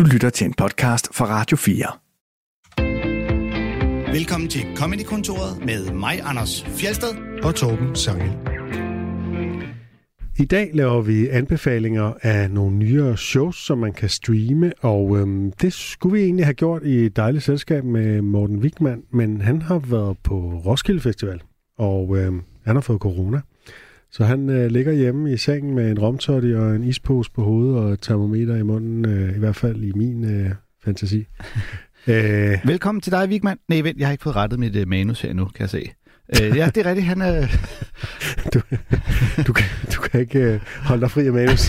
Du lytter til en podcast fra Radio 4. Velkommen til Comedy-kontoret med mig, Anders Fjelsted. og Torben Sangel. I dag laver vi anbefalinger af nogle nyere shows, som man kan streame, og øhm, det skulle vi egentlig have gjort i et dejligt selskab med Morten Wigman, men han har været på Roskilde Festival, og øhm, han har fået corona. Så han øh, ligger hjemme i sengen med en romtotti og en ispose på hovedet og et termometer i munden, øh, i hvert fald i min øh, fantasi. øh, Velkommen til dig, Vigman. Nej, vent, jeg har ikke fået rettet mit uh, manus her nu, kan jeg se. Uh, ja, det er rigtigt. Han er... du, du, kan, du kan ikke øh, holde dig fri af manus.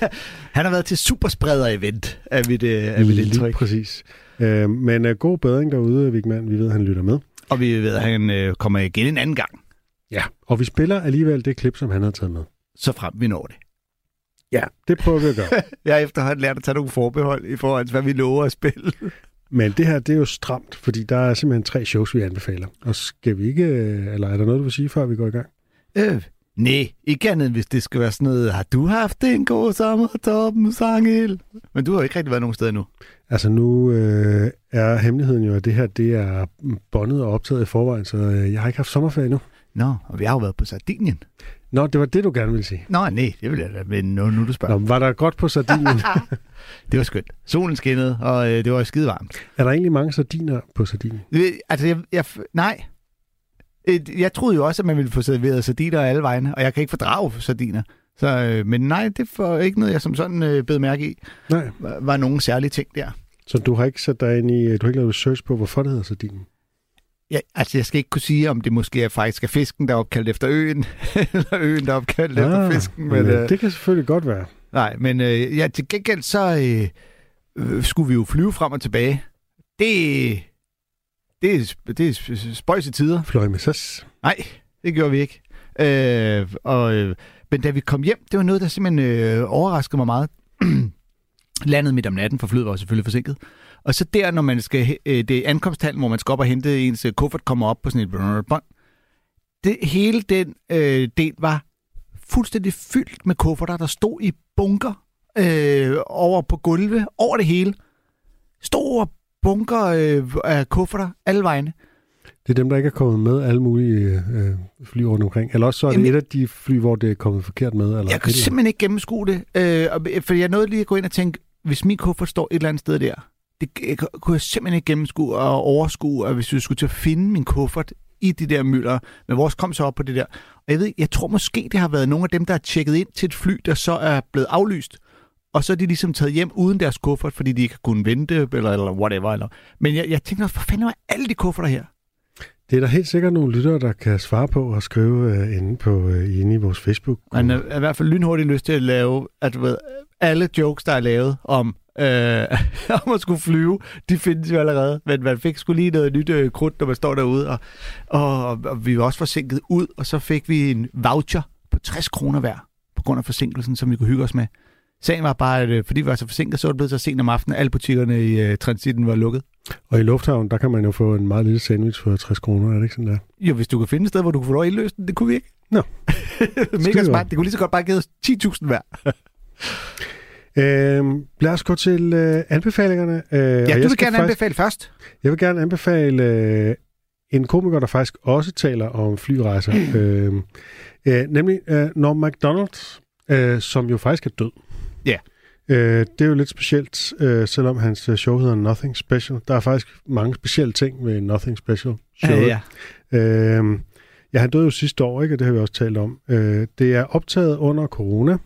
han har været til superspreder-event af mit, uh, af mit Lige indtryk. præcis. Øh, men uh, god bedring derude, Vigman. Vi ved, at han lytter med. Og vi ved, at han uh, kommer igen en anden gang, Ja. Og vi spiller alligevel det klip, som han har taget med. så frem vi når det. Ja, det prøver vi at gøre. Jeg har efterhånden lært at tage nogle forbehold i forhold til, hvad vi lover at spille. Men det her, det er jo stramt, fordi der er simpelthen tre shows, vi anbefaler. Og skal vi ikke, øh, eller er der noget, du vil sige, før vi går i gang? Øh, nej, ikke andet, hvis det skal være sådan noget, har du haft en god sommer, Torben Sangel? Men du har jo ikke rigtig været nogen steder nu. Altså nu øh, er hemmeligheden jo, at det her, det er bondet og optaget i forvejen, så øh, jeg har ikke haft sommerferie nu. Nå, og vi har jo været på Sardinien. Nå, det var det, du gerne ville sige. Nå, nej, det vil jeg da, men nu, nu du spørger. Nå, var der godt på Sardinien? Det var skønt. Solen skinnede, og øh, det var skide varmt. er der egentlig mange sardiner på Sardinien? Øh, Altså, jeg, jeg, nej. Øh, Jeg troede jo også, at man ville få serveret sardiner alle vegne, og jeg kan ikke fordrage sardiner. Så, øh, men nej, det var ikke noget, jeg som sådan øh, bed mærke i, Nej. var, var nogen særlige ting der. Så du har ikke sat dig ind i, du har ikke lavet research på, hvorfor det hedder Sardinien? Ja, altså, jeg skal ikke kunne sige, om det måske er faktisk er fisken, der er opkaldt efter øen, eller øen, der er opkaldt ah, efter fisken. Men, men, øh, det kan selvfølgelig godt være. Nej, men øh, ja, til gengæld så øh, øh, skulle vi jo flyve frem og tilbage. Det, det, er, det er spøjs i tider. Fløj med SAS. Nej, det gjorde vi ikke. Øh, og, øh, men da vi kom hjem, det var noget, der simpelthen øh, overraskede mig meget. Landet midt om natten, for flyet var selvfølgelig forsinket. Og så der, når man skal, øh, det er ankomsthallen, hvor man skal op og hente ens øh, kuffert, kommer op på sådan et bånd. Det, hele den øh, del var fuldstændig fyldt med kufferter, der stod i bunker øh, over på gulve, over det hele. Store bunker øh, af kufferter, alle vegne. Det er dem, der ikke er kommet med alle mulige øh, fly rundt omkring. Eller også så er det Jamen- et af de fly, hvor det er kommet forkert med. Eller Jeg andet. simpelthen ikke gennemskue det, øh, og- for jeg nåede lige at gå ind og tænke, hvis min kuffert står et eller andet sted der, det kunne jeg simpelthen ikke gennemskue og overskue, og hvis vi skulle til at finde min kuffert i de der mylder, men vores kom så op på det der. Og jeg ved, jeg tror måske, det har været nogle af dem, der har tjekket ind til et fly, der så er blevet aflyst, og så er de ligesom taget hjem uden deres kuffert, fordi de ikke har kunnet vente, eller, eller whatever. Eller. Men jeg, jeg tænkte også, hvor fanden var alle de kufferter her? Det er der helt sikkert nogle lyttere, der kan svare på og skrive øh, inde, på, øh, inde i vores facebook Man er, er i hvert fald lynhurtigt lyst til at lave, at du ved, alle jokes, der er lavet om, øh, om at skulle flyve, de findes jo allerede. Men man fik skulle lige noget nyt øh, krudt, når man står derude. Og, og, og vi var også forsinket ud, og så fik vi en voucher på 60 kroner hver, på grund af forsinkelsen, som vi kunne hygge os med. Sagen var bare, at øh, fordi vi var så forsinket, så var det blevet så sent om aftenen, at alle butikkerne i øh, transitten var lukket. Og i Lufthavn, der kan man jo få en meget lille sandwich for 60 kroner, er det ikke sådan der? Jo, hvis du kan finde et sted, hvor du kunne få lov at indløse den, det kunne vi ikke. Nå. Mega smart. Det kunne lige så godt bare give os 10.000 hver. Øh, lad os gå til øh, anbefalingerne. Øh, Ja, du jeg vil gerne faktisk, anbefale først. Jeg vil gerne anbefale øh, en komiker, der faktisk også taler om flyrejser. øh, øh, nemlig øh, Norm MacDonald, øh, som jo faktisk er død. Ja. Øh, det er jo lidt specielt, øh, selvom hans øh, show hedder Nothing Special. Der er faktisk mange specielle ting ved Nothing Special show. Ja, ja. Øh, ja, han døde jo sidste år, ikke? og det har vi også talt om. Øh, det er optaget under corona,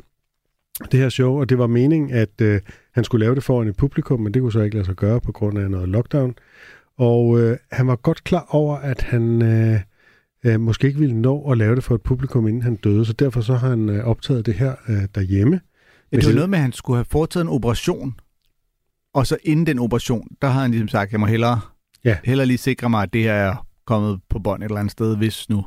det her show, og det var meningen, at øh, han skulle lave det foran et publikum, men det kunne så ikke lade sig gøre på grund af noget lockdown. Og øh, han var godt klar over, at han øh, øh, måske ikke ville nå at lave det for et publikum, inden han døde, så derfor så har han øh, optaget det her øh, derhjemme. Ja, det var noget med, at han skulle have foretaget en operation, og så inden den operation, der har han ligesom sagt, jeg må hellere, Ja. hellere lige sikre mig, at det her er kommet på bånd et eller andet sted, hvis nu.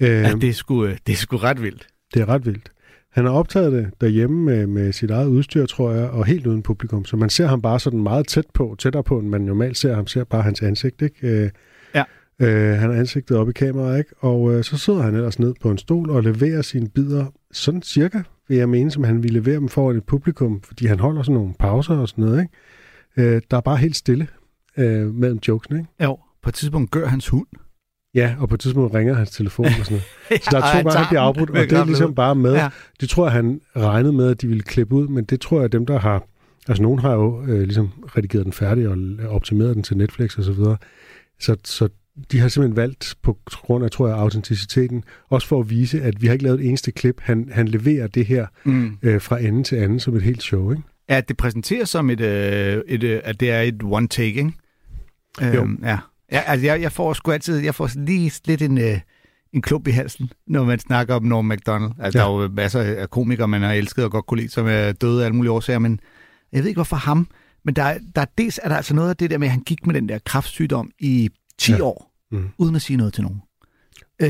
Øh, Ja, det er sgu, øh, det er sgu ret vildt. Det er ret vildt. Han har optaget det derhjemme med, med sit eget udstyr, tror jeg, og helt uden publikum. Så man ser ham bare sådan meget tæt på, tættere på, end man normalt ser ham. ser bare hans ansigt, ikke? Øh, Ja. Øh, han har ansigtet op i kameraet, ikke? Og øh, så sidder han ellers ned på en stol og leverer sine bidder sådan cirka vil jeg mene, som han ville levere dem foran et publikum, fordi han holder sådan nogle pauser og sådan noget, ikke? Øh, der er bare helt stille øh, mellem jokesene, ikke? Jo, på et tidspunkt gør hans hund. Ja, og på et tidspunkt ringer hans telefon og sådan noget. Så der er to gange, han bliver afbrudt, og det er ligesom bare med. Ja. Det tror jeg, han regnede med, at de ville klippe ud, men det tror jeg, dem, der har... Altså, nogen har jo øh, ligesom redigeret den færdig og optimeret den til Netflix og så videre. Så, så de har simpelthen valgt på grund af, tror jeg, autenticiteten, også for at vise, at vi har ikke lavet et eneste klip. Han, han leverer det her Mm. øh, fra ende til anden som et helt show, ikke? Ja, det præsenteres som et, øh, et øh, at det er et one take, ikke? Jo. Øhm, ja. Ja, altså jeg, jeg får sgu altid, jeg får sådan lige lidt en, øh, en klump i halsen, når man snakker om Norm MacDonald. Altså, Ja. der er jo masser af komikere, man har elsket og godt kunne lide, som er døde af alle mulige årsager, men jeg ved ikke, hvorfor ham. Men der, er- der, er dels er der altså noget af det der med, at han gik med den der kraftsygdom i 10 Ja. år, Mm. uden at sige noget til nogen.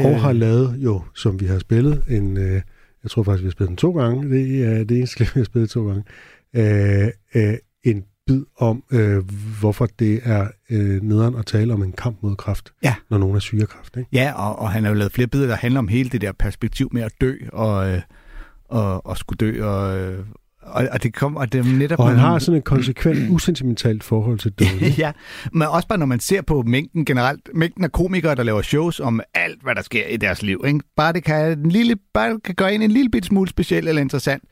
Og har lavet jo, som vi har spillet, en, øh, jeg tror faktisk, vi har spillet den to gange, det er det eneste klip, vi har spillet to gange, øh, øh, en bid om, øh, hvorfor det er øh, nederen at tale om en kamp mod kræft, Ja. når nogen er syge af kræft. Ikke? Ja, og, og han har jo lavet flere bidder, der handler om hele det der perspektiv med at dø, og, øh, og, og skulle dø, og, øh, og, og det kom, og det netop... Og han har sådan et konsekvent, usentimentalt forhold til ikke? ja, men også bare når man ser på mængden generelt, mængden af komikere, der laver shows om alt, hvad der sker i deres liv. Ikke? Bare det kan, en lille, bare kan gøre en en lille bit smule speciel eller interessant,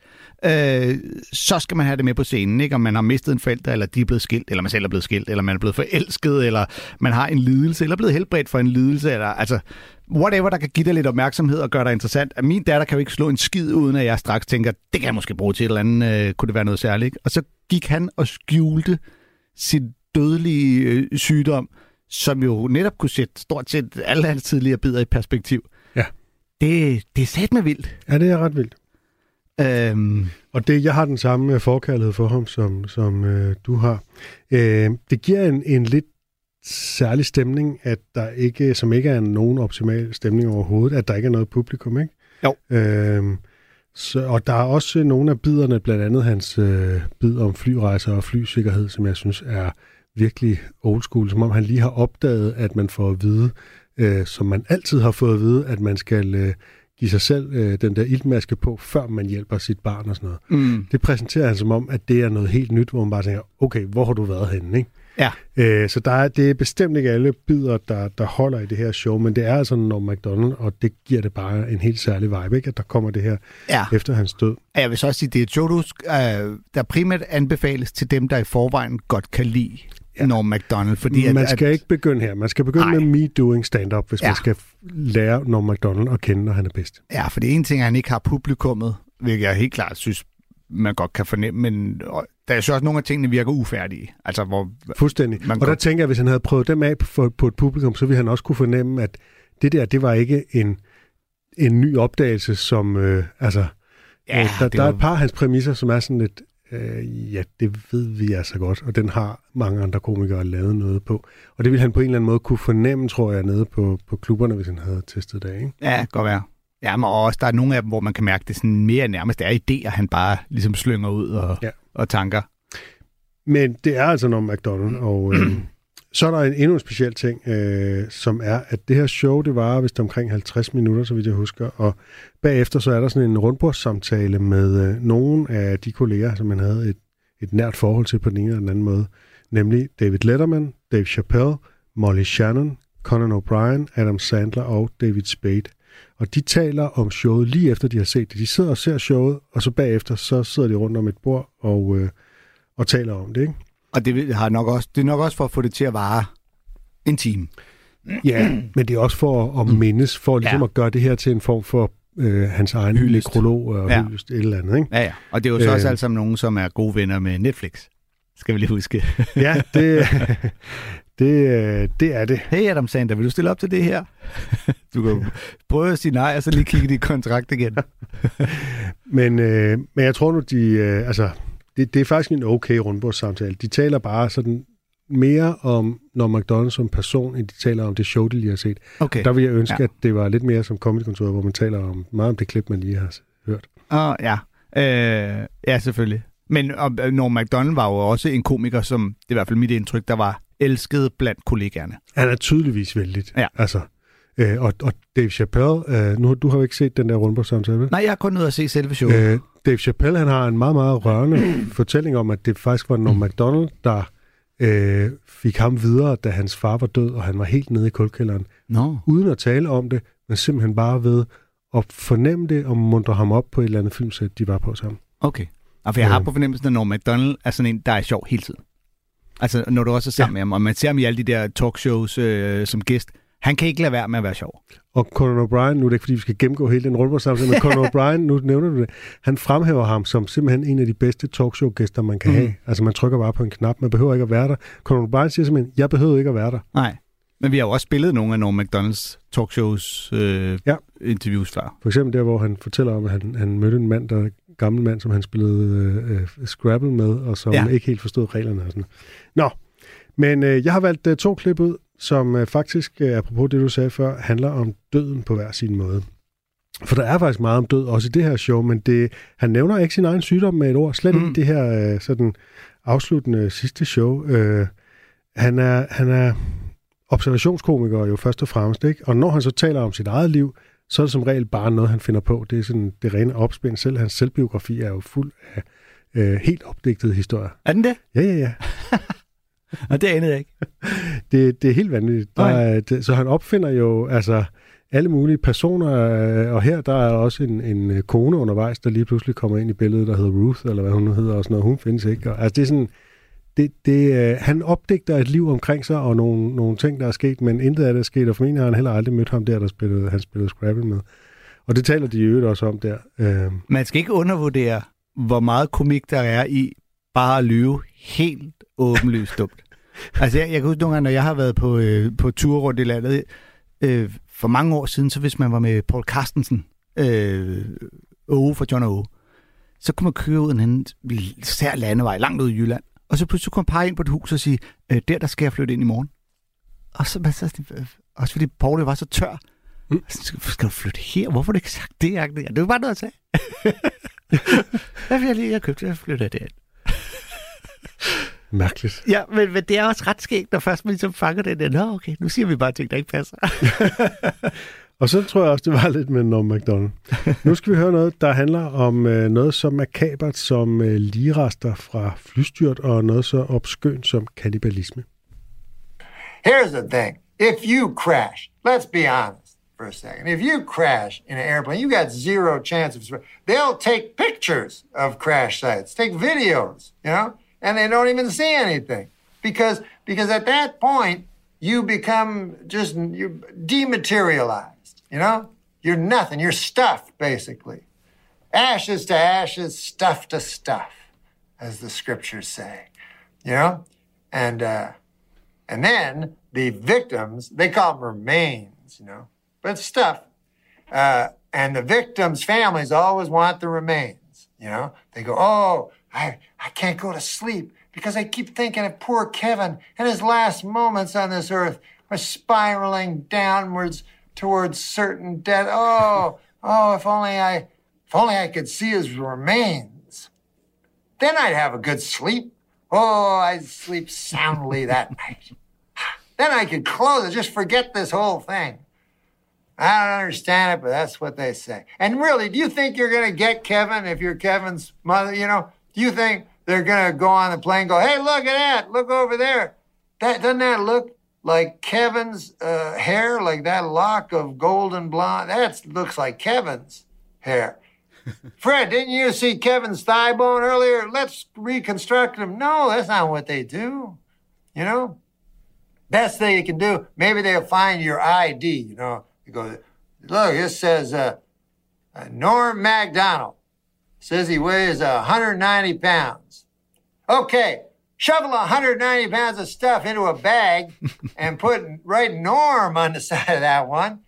øh, så skal man have det med på scenen. Ikke? Om man har mistet en forælder, eller de er blevet skilt, eller man selv er blevet skilt, eller man er blevet forelsket, eller man har en lidelse, eller er blevet helbredt for en lidelse, eller altså whatever, der kan give dig lidt opmærksomhed og gøre dig interessant. At min datter kan jo ikke slå en skid, uden at jeg straks tænker, det kan jeg måske bruge til et eller andet, øh, kunne det være noget særligt. Ikke? Og så gik han og skjulte sin dødelige øh, sygdom, som jo netop kunne sætte stort set alle hans tidligere bidder i perspektiv. Ja. Det, det er sat med vildt. Ja, det er ret vildt. Øhm, Og det, jeg har den samme øh, forkærlighed for ham, som, som øh, du har. Øh, det giver en, en lidt særlig stemning, at der ikke, som ikke er nogen optimal stemning overhovedet, at der ikke er noget publikum, ikke? Jo. Øh, så, og der er også nogle af biderne, blandt andet hans øh, bid om flyrejser og flysikkerhed, som jeg synes er virkelig old school, som om han lige har opdaget, at man får at vide, øh, som man altid har fået at vide, at man skal øh, give sig selv øh, den der iltmaske på, før man hjælper sit barn og sådan noget. mm, Det præsenterer han som om, at det er noget helt nyt, hvor man bare tænker, okay, hvor har du været henne, ikke? Ja. Øh, så der er, det er bestemt ikke alle bidder, der, der holder i det her show, men det er altså Norm MacDonald, og det giver det bare en helt særlig vibe, ikke? At der kommer det her ja. efter hans død. Jeg vil så også sige, det er show, du, øh, der primært anbefales til dem, der i forvejen godt kan lide ja. Norm MacDonald. Fordi at, man skal at, ikke begynde her. Man skal begynde Nej. med me doing stand-up, hvis Ja. man skal lære Norm MacDonald at kende, når han er bedst. Ja, for det ene ting er, at han ikke har publikummet, hvilket jeg helt klart synes, man godt kan fornemme, men der er så også nogle af tingene virker ufærdige. Altså, hvor... Fuldstændig. Man og der tænker jeg, at hvis han havde prøvet dem af på, på et publikum, så ville han også kunne fornemme, at det der, det var ikke en, en ny opdagelse, som, øh, altså, Ja, øh, der, der er var- et par af hans præmisser, som er sådan lidt, øh, ja, det ved vi altså godt, og den har mange andre komikere lavet noget på. Og det ville han på en eller anden måde kunne fornemme, tror jeg, nede på, på klubberne, hvis han havde testet det, ikke? Ja, godt være. Ja, men også der er nogle af dem, hvor man kan mærke, det sådan mere nærmest er idéer, han bare ligesom slynger ud og, Ja. og tanker. Men det er altså Norm MacDonald, og øh, så er der en endnu en speciel ting, øh, som er, at det her show, det varer vist omkring 50 minutter, så vidt jeg husker, og bagefter så er der sådan en rundbordssamtale med øh, nogle af de kolleger, som man havde et, et nært forhold til på den ene eller den anden måde, nemlig David Letterman, Dave Chappelle, Molly Shannon, Conan O'Brien, Adam Sandler og David Spade. Og de taler om showet lige efter, de har set det. De sidder og ser showet, og så bagefter, så sidder de rundt om et bord og, øh, og taler om det, ikke? Og det, har nok også, det er nok også for at få det til at vare en time. Ja, men det er også for at mindes, for ligesom ja. At gøre det her til en form for øh, hans egen Hyldest. nekrolog og ja. Hyldest, et eller andet, ikke? Ja, ja. Og det er jo så Øh. også alle sammen nogen, som er gode venner med Netflix. Skal vi lige huske. Ja, det, det, øh, det er det. Hey Adam Sander, vil du stille op til det her? Du kan prøve at sige nej, og så lige kigge i kontrakt igen. Men, øh, men jeg tror nu, de, øh, altså, det, det er faktisk en okay rundbordssamtale. De taler bare sådan mere om Norm MacDonald som person, end de taler om det show, de lige har set. Okay. Der vil jeg ønske, ja. At det var lidt mere som comedy hvor man taler om meget om det klip, man lige har hørt. Åh, ja. Øh, ja, selvfølgelig. Men og, øh, Norm MacDonald var jo også en komiker, som, det er i hvert fald mit indtryk, der var elsket blandt kollegaerne. Han er tydeligvis vældig. Ja. Altså, Øh, og, og Dave Chappelle, øh, nu du har jo ikke set den der rundbordssamtale? Nej, jeg har kun nødt at se selve showet. Øh, Dave Chappelle, han har en meget, meget rørende fortælling om, at det faktisk var Norm MacDonald, der øh, fik ham videre, da hans far var død, og han var helt nede i kulkælderen. Nå. Uden at tale om det, men simpelthen bare ved at fornemme det og muntre ham op på et eller andet filmsæt, de var på sammen. Okay. Og for jeg har Øh. på fornemmelsen, at Norm MacDonald er sådan en, der er sjov hele tiden. Altså, når du også er sammen ja. med ham, og man ser ham i alle de der talkshows øh, som gæst, han kan ikke lade være med at være sjov. Og Conan O'Brien, nu er det ikke, fordi vi skal gennemgå hele den rundbordssamtale, men Conan O'Brien, nu nævner du det, han fremhæver ham som simpelthen en af de bedste talkshow-gæster, man kan mm. have. Altså, man trykker bare på en knap, man behøver ikke at være der. Conan O'Brien siger simpelthen, jeg behøver ikke at være der. Nej. Men vi har jo også spillet nogle af Norm MacDonalds talkshows øh, Ja. interviews før. For eksempel der, hvor han fortæller om, at han, han mødte en mand, der gammel mand, som han spillede øh, øh, Scrabble med, og som Ja. ikke helt forstod reglerne og sådan Nå, men øh, jeg har valgt øh, to klip ud, som øh, faktisk, øh, apropos det du sagde før, handler om døden på hver sin måde. For der er faktisk meget om død, også i det her show, men det, han nævner ikke sin egen sygdom med et ord. Slet mm. ikke det her øh, sådan afsluttende sidste show. Øh, han er, han er observationskomiker jo først og fremmest, ikke? Og når han så taler om sit eget liv, så er det som regel bare noget, han finder på. Det er sådan det rene opspind selv. Hans selvbiografi er jo fuld af øh, helt opdigtede historier. Er den det? Ja, ja, ja. Og det anede jeg ikke. Det, det er helt vanvittigt. Der er, det, så han opfinder jo altså alle mulige personer, øh, og her der er også en, en øh, kone undervejs, der lige pludselig kommer ind i billedet, der hedder Ruth, eller hvad hun nu hedder, og sådan noget. Hun findes ikke. Og, altså det er sådan, det, det, øh, han opdigter et liv omkring sig, og nogle, nogle ting, der er sket, men intet af det er sket, og formentlig har han heller aldrig mødt ham der, der spillede, han spillede Scrabble med. Og det taler de i øvrigt også om der. Øh, Man skal ikke undervurdere, hvor meget komik der er i bare at lyve helt åbenlyst dumt. Altså, jeg, jeg kan huske nogle gange, når jeg har været på, øh, på tur rundt i landet, øh, for mange år siden, så hvis man var med Paul Carstensen, øh, Åge for John Åge, så kunne man køre ud en anden sær landevej, langt ud i Jylland, og så pludselig man pege ind på et hus og sige, øh, der, der skal jeg flytte ind i morgen. Og så, så øh, også fordi Paul var så tør, Mm. skal, skal du flytte her? Hvorfor har du ikke sagt det? Ja, det var bare noget at sige. Vil jeg lige? Jeg købte, jeg flytter det. mærkeligt. Ja, men, men det er også ret skægt, når først man ligesom fanger det der. Nå, okay, nu siger vi bare ting, der ikke passer. Og så tror jeg også, det var lidt med Norm MacDonald. Nu skal vi høre noget, der handler om øh, noget så makabert som øh, ligerester fra flystyrt, og noget så obskønt som kannibalisme. Here's the thing. If you crash, let's be honest for a second. If you crash in an airplane, you got zero chance of survival. They'll take pictures of crash sites, take videos, you know, and they don't even see anything. Because because at that point you become just you dematerialized, you know? You're nothing. You're stuff basically. Ashes to ashes, stuff to stuff, as the scriptures say. You know? And uh and then the victims, they call them remains, you know, but stuff. Uh, and the victims' families always want the remains, you know. They go, oh, I, I can't go to sleep because I keep thinking of poor Kevin and his last moments on this earth are spiraling downwards towards certain death. Oh, oh, if only I, if only I could see his remains. Then I'd have a good sleep. Oh, I'd sleep soundly that night. Then I could close it, just forget this whole thing. I don't understand it, but that's what they say. And really, do you think you're going to get Kevin if you're Kevin's mother? You know, do you think they're going to go on the plane and go, hey, look at that, look over there? That Doesn't that look like Kevin's uh, hair, like that lock of golden blonde? That looks like Kevin's hair. Fred, didn't you see Kevin's thigh bone earlier? Let's reconstruct him. No, that's not what they do. You know? Best thing you can do, maybe they'll find your ID. You know, you go, look, this says uh, uh, Norm MacDonald. Says he weighs uh, 190 pounds. Okay, shovel 190 pounds of stuff into a bag and put right Norm on the side of that one,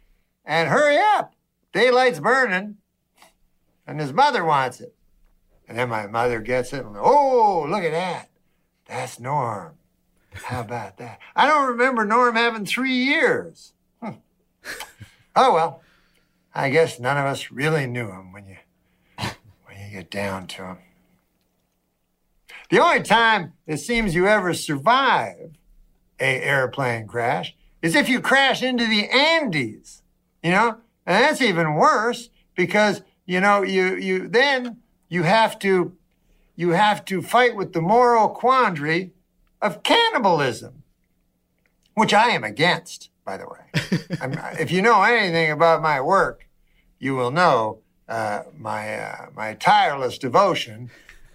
and hurry up. Daylight's burning, and his mother wants it. And then my mother gets it. And, oh, look at that. That's Norm. How about that? I don't remember Norm having three years. Hmm. Oh well, I guess none of us really knew him when you when you get down to him. The only time it seems you ever survive a airplane crash is if you crash into the Andes, you know, and that's even worse because you know you you then you have to you have to fight with the moral quandary of cannibalism, which I am against, by the way. I'm, if you know anything about my work, you will know uh, my uh, my tireless devotion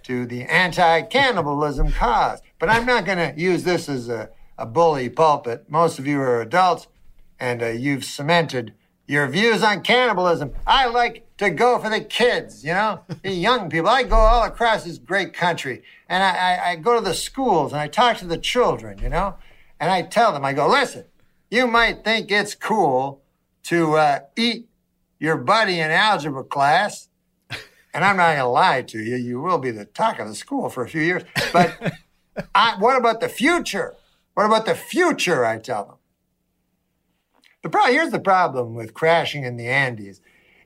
to the anti-cannibalism cause. But I'm not going to use this as a, a bully pulpit. Most of you are adults, and uh, you've cemented your views on cannibalism. I like to go for the kids, you know, the young people. I go all across this great country, and I, I, I go to the schools and I talk to the children, you know, and I tell them, I go, listen, you might think it's cool to uh, eat your buddy in algebra class, and I'm not going to lie to you, you will be the talk of the school for a few years. But I, what about the future? What about the future? I tell them. The here's the problem with crashing in the Andes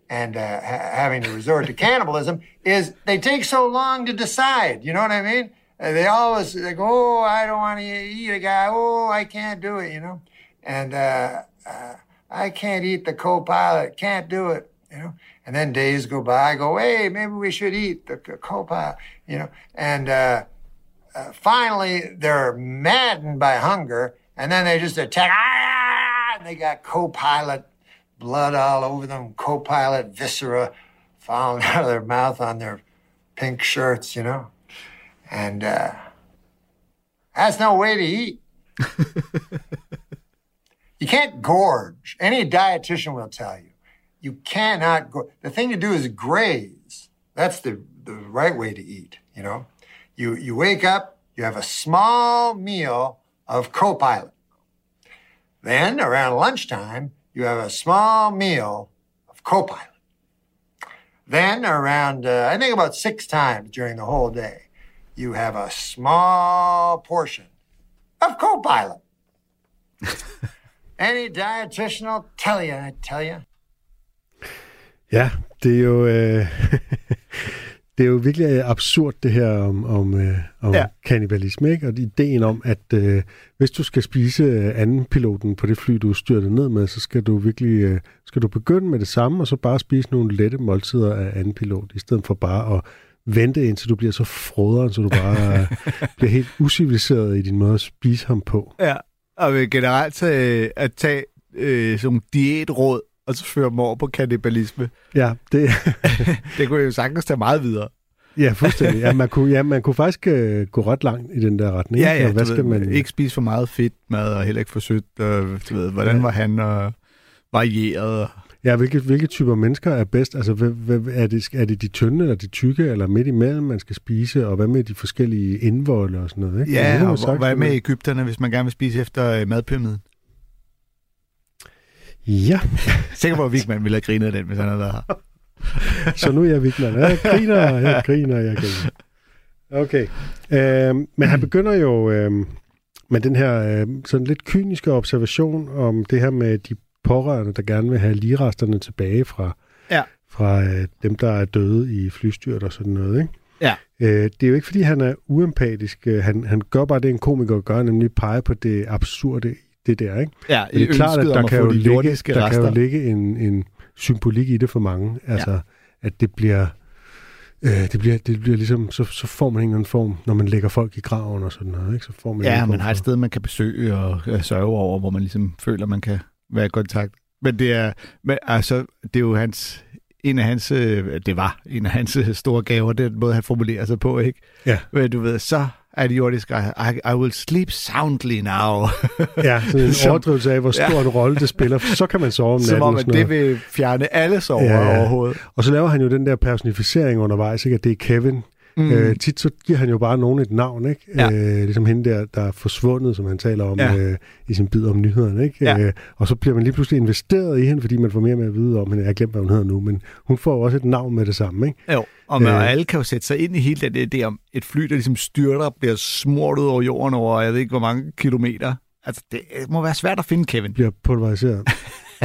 and uh, ha- having to resort to cannibalism is they take so long to decide. You know what I mean? Uh, they always they go, oh, I don't want to eat a guy. Oh, I can't do it. You know, and uh, uh, I can't eat the co-pilot. Can't do it. You know, and then days go by. I go, hey, maybe we should eat the c- co-pilot. You know, and uh, uh, finally they're maddened by hunger, and then they just attack. Ah! And they got co-pilot blood all over them, co-pilot viscera falling out of their mouth on their pink shirts, you know. And uh, that's no way to eat. you can't gorge. Any dietitian will tell you. You cannot go. The thing to do is graze. That's the, the right way to eat, you know. You, you wake up, you have a small meal of co-pilot. Then around lunchtime, you have a small meal of co-pilot. Then around, uh, I think about six times during the whole day, you have a small portion of co-pilot. Any dietitian will tell you, I tell you. Ja, det er jo... Øh, det er jo virkelig absurd, det her om, om, øh, om Ja. kannibalisme, ikke? Og ideen om, at øh, hvis du skal spise øh, anden piloten på det fly, du er styrtet ned med, så skal du virkelig øh, skal du begynde med det samme, og så bare spise nogle lette måltider af anden pilot, i stedet for bare at vente indtil du bliver så froderen, så du bare øh, bliver helt usiviliseret i din måde at spise ham på. Ja, og generelt tage, at tage øh, nogle diætråd, og så føre dem over på kannibalisme. Ja, det, Det kunne jo sagtens tage meget videre. ja fuldstændig. Ja, man kunne, ja, man kunne faktisk øh, gå ret langt i den der retning. Ja, ja, Og hvad skal ved, man... ikke spise for meget fedt mad, og heller ikke for sødt. Og, du ved, hvordan Ja. var han og varieret? og- Ja, hvilke, hvilke typer mennesker er bedst? Altså, hvad, hvad, er, det, er det de tynde, eller de tykke, eller midt imellem, man skal spise? Og hvad med de forskellige indvolde og sådan noget? Ikke? Ja, kan man og sagtens hvad med. Ægypterne, hvis man gerne vil spise efter øh, madpyramiden? Ja, Sikker på, at Vigman ville have grinet den, hvis han havde været her. så nu er jeg Vigman. Jeg griner, jeg griner, jeg griner. Okay. Øhm, men han begynder jo øhm, med den her øhm, sådan lidt kyniske observation om det her med de pårørende, der gerne vil have ligeresterne tilbage fra, Ja. fra øh, dem, der er døde i flystyrt og sådan noget. Ikke? Ja. Øh, det er jo ikke, fordi han er uempatisk. Øh, Han, han gør bare det, en komiker gør, nemlig pege på det absurde i det der. Ikke? Ja, Men det er klart, at der, kan jo, ligge, der kan jo ligge en, en symbolik i det for mange. Altså, ja. at det bliver, øh, det bliver, det bliver ligesom, så, så får man en eller anden form, når man lægger folk i graven og sådan noget. Ikke? Så får man Ja, man har et sted, man kan besøge og øh, sørge over, hvor man ligesom føler, man kan være i kontakt. Men det er, men altså, det er jo hans, en af hans, øh, det var en af hans øh, store gaver, den måde, han formulerer sig på, ikke? Ja. Men du ved, så det jordisk, I, I will sleep soundly now. Ja, sådan en Som- overdrivelse af, hvor stor Ja. en rolle det spiller. Så kan man sove om natten. Som om, at det vil fjerne alle sover ja, ja. overhovedet. Og så laver han jo den der personificering undervejs, ikke? at det er Kevin. Mm. Øh, tit så giver han jo bare nogen et navn, ikke? Ja. Øh, ligesom hende der, der er forsvundet, som han taler om Ja. øh, i sin bid om nyhederne, ikke? Ja. Øh, og så bliver man lige pludselig investeret i hende, fordi man får mere med at vide om hende. Jeg glemt, hvad hun hedder nu, men hun får jo også et navn med det samme, ikke? Jo, og man, Øh. alle kan jo sætte sig ind i hele den idé om et fly, der ligesom styrter og bliver smurt ud over jorden over, jeg ved ikke, hvor mange kilometer. Altså, det må være svært at finde Kevin. bliver pulveriseret.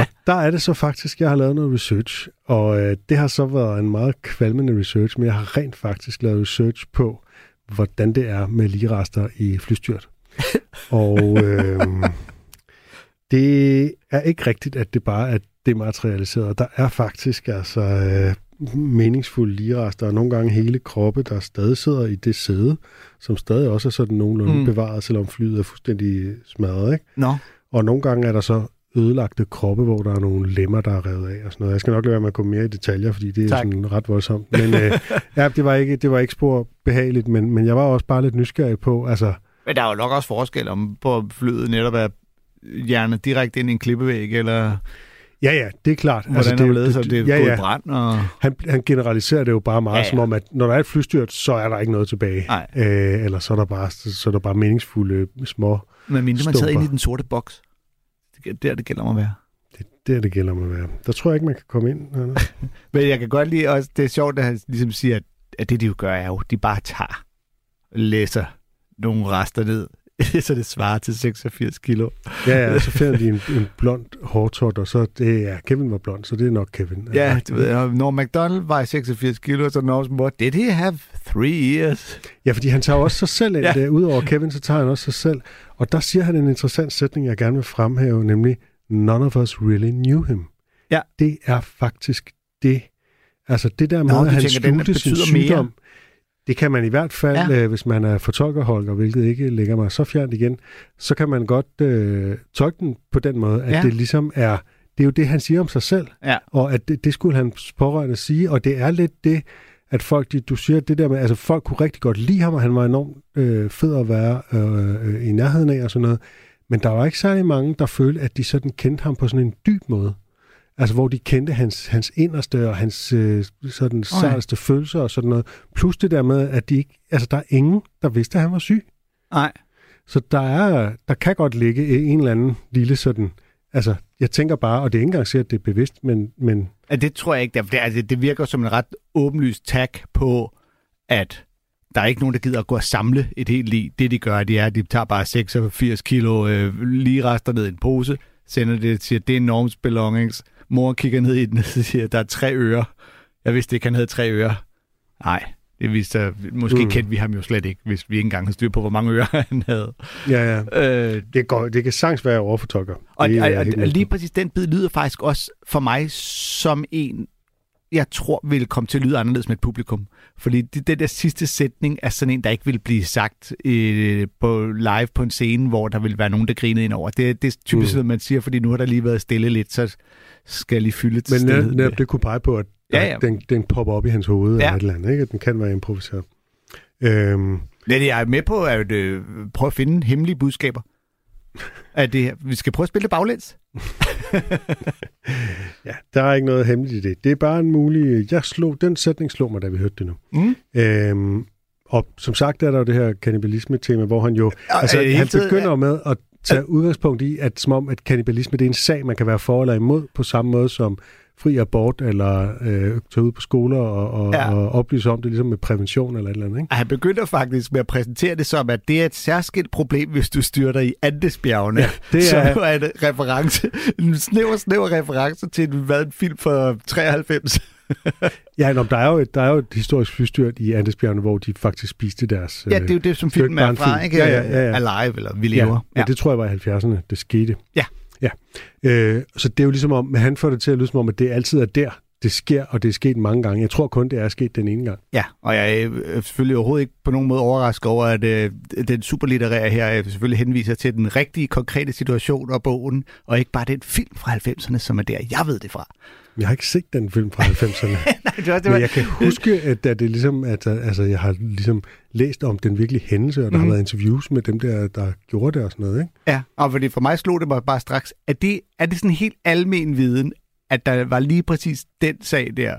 og der er det så faktisk, jeg har lavet noget research, og øh, det har så været en meget kvalmende research, men jeg har rent faktisk lavet research på, hvordan det er med ligerester i flystyrt. og øh, Det er ikke rigtigt, at det bare er dematerialiseret. Der er faktisk altså øh, meningsfulde ligerester, og nogle gange hele kroppe, der stadig sidder i det sæde, som stadig også er sådan nogenlunde Mm. bevaret, selvom flyet er fuldstændig smadret. Ikke? Nå, Og nogle gange er der så ødelagte kroppe, hvor der er nogle lemmer, der er revet af og sådan noget. Jeg skal nok lade være med at gå mere i detaljer, fordi det er Tak. sådan ret voldsomt. Men øh, ja, det var ikke, det var ikke spor behageligt, men, men jeg var også bare lidt nysgerrig på, altså, men der er jo nok også forskel om på flyet netop er hjernet direkte ind i en klippevæg, eller ja ja, det er klart. hvordan altså, det, er det, så det er ja, ja. brand. Og... Han, han generaliserer det jo bare meget, Ja, ja, som om, at når der er et flystyrt, så er der ikke noget tilbage. Nej. Øh, eller så er der bare, så er der bare meningsfulde små... Men mindre man sad inde i den sorte boks. Det er der, det gælder om at være. Det, er det gælder om at være. Der tror jeg ikke, man kan komme ind. Men jeg kan godt lide også, det er sjovt, at han ligesom siger, at, at det de jo gør er jo, de bare tager læser nogle rester ned, så det svarer til 86 kilo. Ja, ja, så finder de en, en blond hårtot, og så det ja, Kevin var blond, så det er nok Kevin. Ja, du ved, når McDonald vejer 86 kilo, så også mor, did he have three years? Ja, fordi han tager også sig selv ind. Ja. Ja. Udover Kevin, så tager han også sig selv. Og der siger han en interessant sætning, jeg gerne vil fremhæve, nemlig, none of us really knew him. Ja. Det er faktisk det. Altså det der med, Nå, at han skjulte sin betyder mere? sygdom, det kan man i hvert fald, Ja. øh, hvis man er fortolkerholker, hvilket ikke ligger mig så fjernt igen, så kan man godt øh, tolke den på den måde, at Ja. det ligesom er, det er jo det, han siger om sig selv, Ja. og at det, det skulle hans pårørende sige, og det er lidt det, at folk, de, du siger det der med, altså folk kunne rigtig godt lide ham, og han var enormt øh, fed at være øh, øh, i nærheden af og sådan noget, men der var ikke særlig mange, der følte, at de sådan kendte ham på sådan en dyb måde. Altså, hvor de kendte hans, hans inderste og hans øh, sådan særligste følelser og sådan noget. Plus det der med, at de ikke, altså, der er ingen, der vidste, at han var syg. Nej. Så der, er, der kan godt ligge en eller anden lille sådan... Altså, jeg tænker bare, og det er ikke engang sikkert, at det er bevidst, men, men Ja, det tror jeg ikke. Det, er- det, altså, det virker som en ret åbenlyst tag på, at der er ikke nogen, der gider at gå og samle et helt lig. Det, de gør, det er, at de tager bare 86 kilo øh, lige rester ned i en pose, sender det til, det er Norms belongings. Mor kigger ned i den og siger, der er tre øre. Jeg vidste ikke, han havde tre øre. Nej, det viste sig. Måske mm. Kendte vi ham jo slet ikke, hvis vi ikke engang havde styr på, hvor mange ører han havde. ja, ja. Øh, Det, går, det kan sagtens være overfortolker. Og, Det og, og, og lige præcis den bid lyder faktisk også for mig som en, jeg tror vil komme til at lyde anderledes med et publikum. Fordi det, den der sidste sætning er sådan en, der ikke vil blive sagt øh, på live på en scene, hvor der vil være nogen, der grinede ind over. Det, det er typisk Mm. noget, man siger, fordi nu har der lige været stille lidt, så skal jeg lige fylde til Men netop det kunne pege på, at Ja, ja, ja. ja. Den, den popper op i hans hoved Ja. ja. eller et eller andet, ikke? Den kan være improviseret. Øhm, Ja, det er jeg med på at øh, prøve at finde hemmelige budskaber. At det, vi skal prøve at spille det baglæns. ja, der er ikke noget hemmeligt i det. Det er bare en mulig... Jeg slog, den sætning slog mig, da vi hørte det nu. Mm. Øhm, og som sagt er der jo det her kannibalisme-tema, hvor han jo... Og, altså, øh, han tiden- begynder med at tage udgangspunkt i, at som om, at kannibalisme det er en sag, man kan være for eller imod, på samme måde som fri abort, eller øh, tage ud på skoler og, og, Ja. ja. og oplyse om det, ligesom med prævention eller et eller andet. Ikke? Han begynder faktisk med at præsentere det som, at det er et særskilt problem, hvis du styrter i Andesbjergene. Ja, det Som er- jo er en reference, en snæver, snæver reference til en, hvad, en film fra 93. Ja, nå, der, er jo et, der er jo et historisk flystyrt i Andesbjergene, hvor de faktisk spiste deres... Ja, det er jo det, som det jo filmen er fra, ikke? Ja, ja, ja, ja. Alive, eller Vi ja, lever. ja. det tror jeg var i 70'erne, det skete. Ja ja. Øh, så det er jo ligesom om, men han får det til at lyde som om, at det altid er der, det sker, og det er sket mange gange. Jeg tror kun, det er sket den ene gang. Ja, og jeg er øh, selvfølgelig overhovedet ikke på nogen måde overrasket over, at øh, den superlitterære her jeg selvfølgelig henviser til den rigtige, konkrete situation og bogen, og ikke bare den film fra 90'erne, som er der, jeg ved det fra. Jeg har ikke set den film fra 90'erne. Nej, det var, det var, Men jeg kan huske, at, at det ligesom, at, altså, jeg har ligesom læst om den virkelige hændelse, og der mm. Mhm. har været interviews med dem, der, der gjorde det og sådan noget. Ikke? Ja, og fordi for mig slog det mig bare straks, at det, er det sådan helt almen viden, at der var lige præcis den sag der,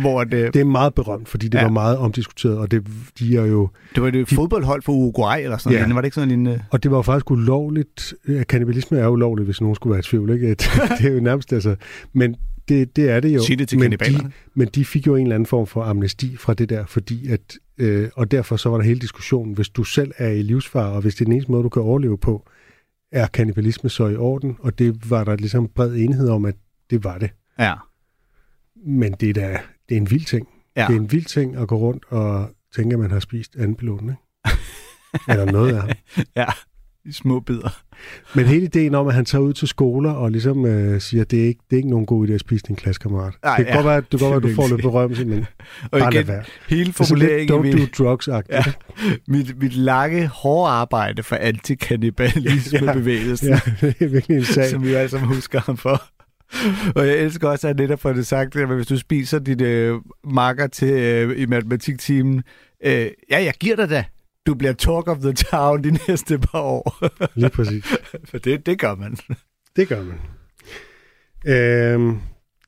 hvor det, Det er meget berømt, fordi det Ja. var meget omdiskuteret, og det, de er jo, det var det fodboldhold for Uruguay eller sådan Ja. noget. Var det ikke sådan en lignende? og det var faktisk ulovligt. Ja, Kannibalisme er ulovligt, hvis nogen skulle være i tvivl. Ikke? Det, det er jo nærmest altså. Men det, det er det jo. Sig det til men de, men de fik jo en eller anden form for amnesti fra det der, fordi at, øh, og derfor så var der hele diskussionen, hvis du selv er i livsfare, og hvis det er den eneste måde, du kan overleve på, er kannibalisme så i orden? Og det var der ligesom bred enighed om, at det var det. Ja. Men det er da det er en vild ting. Ja. Det er en vild ting at gå rundt og tænke, at man har spist anden piloten, ikke? Eller noget af ham. ja. I små bidder. Men hele ideen om, at han tager ud til skoler og ligesom øh, siger, at det er ikke, det er ikke nogen god idé at spise din klassekammerat. Nej, det kan ja. godt være, at du, godt være, du får lidt berømmelse, men Og bare igen, hele er sådan lidt formuleringen don't do drugs ja. Ja. mit, mit lange, hårde arbejde for antikannibalisme-bevægelsen, ja, det er virkelig en sag. som vi alle sammen husker ham for. Og jeg elsker også, at han netop får det sagt, at hvis du spiser dit øh, marker til øh, i matematiktimen, øh, ja, jeg giver dig da. Du bliver talk of the town de næste par år. Lige præcis. For det, det gør man. Det gør man. Øhm,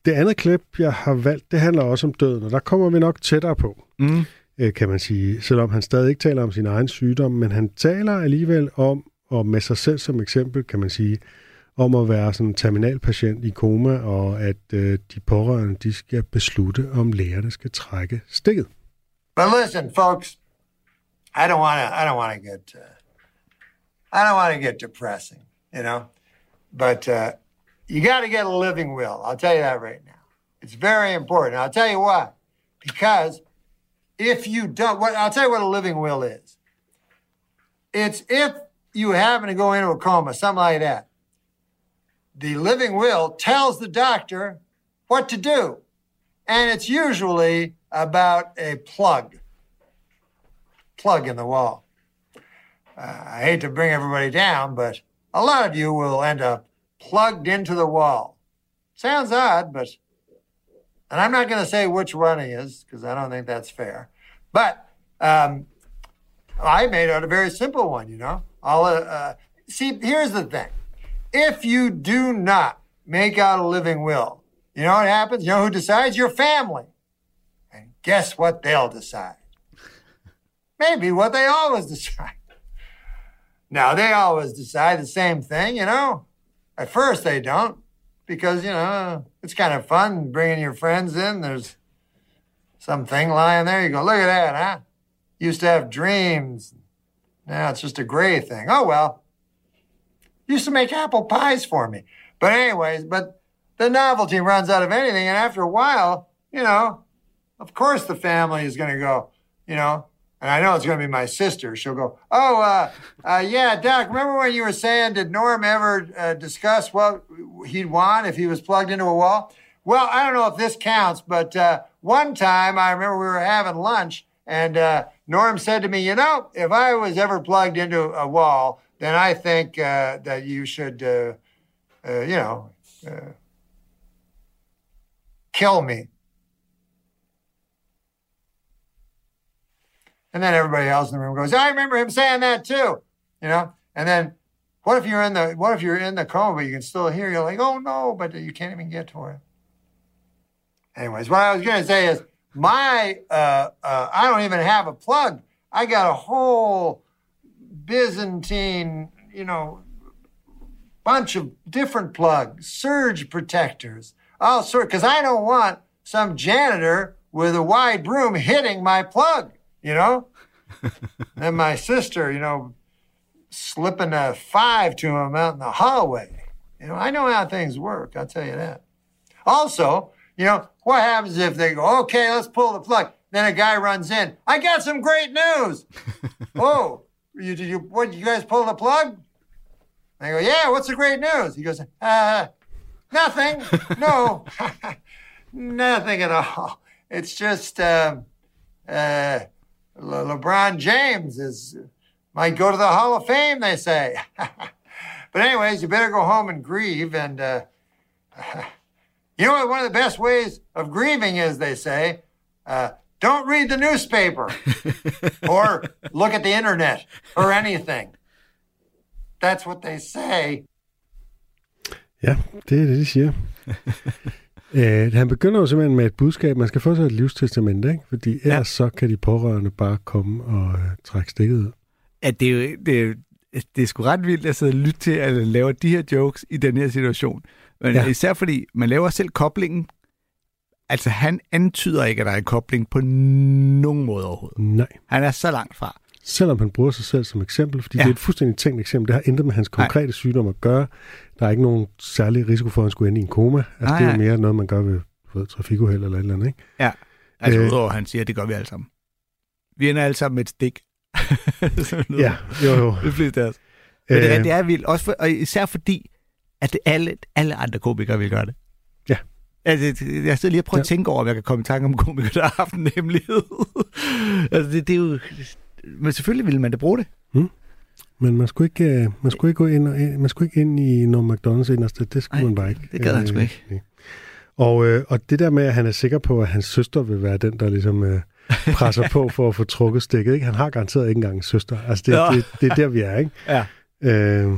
det andet klip, jeg har valgt, det handler også om døden, og der kommer vi nok tættere på, Mm. øh, kan man sige. Selvom han stadig ikke taler om sin egen sygdom, men han taler alligevel om, og med sig selv som eksempel, kan man sige, om at være sådan en terminalpatient i koma, og at øh, de pårørende, de skal beslutte, om lægerne skal trække stikket. But listen, folks, I don't want to. I don't want to get. Uh, I don't want to get depressing, you know. But uh, you got to get a living will. I'll tell you that right now. It's very important. I'll tell you why. Because if you don't, what I'll tell you what a living will is. It's if you happen to go into a coma, something like that. The living will tells the doctor what to do, and it's usually about a plug plug in the wall. Uh, I hate to bring everybody down, but a lot of you will end up plugged into the wall. Sounds odd, but, and I'm not going to say which one he is because I don't think that's fair. But um, I made out a very simple one, you know. Uh, see, here's the thing. If you do not make out a living will, you know what happens? You know who decides? Your family. And guess what they'll decide? Maybe what they always decide. Now, they always decide the same thing, you know. At first, they don't, because, you know, it's kind of fun bringing your friends in. There's something lying there. You go, look at that, huh? Used to have dreams. Now it's just a gray thing. Oh, well. Used to make apple pies for me. But, anyways, but the novelty runs out of anything. And after a while, you know, of course the family is going to go, you know, and I know it's going to be my sister. She'll go, oh, uh, uh, yeah, Doc, remember when you were saying, did Norm ever uh, discuss what he'd want if he was plugged into a wall? Well, I don't know if this counts, but uh, one time I remember we were having lunch and uh, Norm said to me, you know, if I was ever plugged into a wall, then I think uh, that you should, you know, kill me. And then everybody else in the room goes, I remember him saying that too, you know. And then, what if you're in the what if you're in the coma, but you can still hear? You're like, oh no, but you can't even get to it. Anyways, what I was going to say is, my uh, uh, I don't even have a plug. I got a whole Byzantine, you know, bunch of different plugs, surge protectors, all sort. Because I don't want some janitor with a wide broom hitting my plug, you know. and my sister, you know, slipping a five to him out in the hallway. You know, I know how things work. I'll tell you that. Also, you know, what happens if they go, okay, let's pull the plug? Then a guy runs in. I got some great news. oh, you, did you, what, you guys pull the plug? I go, yeah, what's the great news? He goes, uh, nothing. No, nothing at all. It's just, um, uh, Le- LeBron James is, might go to the Hall of Fame, they say. but anyways, you better go home and grieve. And, uh, you know what? One of the best ways of grieving is, they say, uh, don't read the newspaper or look at the internet or anything. That's what they say. Ja, det er det, de siger. Øh, han begynder jo simpelthen med et budskab, man skal få sig et livstestament, ikke? Fordi ellers ja. så kan de pårørende bare komme og øh, trække stikket ud. At det, er jo, det, er, det er sgu ret vildt at sidde og lytte til, at han laver de her jokes i den her situation. Men Ja. ja. især fordi, man laver selv koblingen. Altså, han antyder ikke, at der er en kobling på nogen måde overhovedet. Nej. Han er så langt fra. Selvom han bruger sig selv som eksempel, fordi ja. Det er et fuldstændig tænkt eksempel. Det har intet med hans konkrete Nej. sygdom at gøre. Der er ikke nogen særlig risiko for, at han skulle ende i en koma. Altså, Nej, det er jo mere noget, man gør ved, ved trafikuheld eller et eller andet, ikke? Ja. Altså, Øh. udover at han siger, at det gør vi alle sammen. Vi ender alle sammen med et stik. Ja, jo jo. Det fleste af os. Men det, er, Øh, det er vildt, også for, og især fordi, at det alle, alle andre komikere vil gøre det. Ja. Altså, det- jeg sidder lige og prøver. Ja. at tænke over, om jeg kan komme i tanke om komikere, der har haft en hemmelighed. altså, det, det er jo... Men selvfølgelig ville man da bruge det. Men man skulle ikke, øh, man skulle ikke gå ind, og, man skulle ikke ind i noget McDonald's inderste. Det skulle Ej, man bare ikke. det gad han sgu ikke. nej. Og, øh, og det der med, at han er sikker på, at hans søster vil være den, der ligesom øh, presser på for at få trukket stikket. Ikke? Han har garanteret ikke engang en søster. Altså, det, det, det er der, vi er. Ikke? Ja. Øh,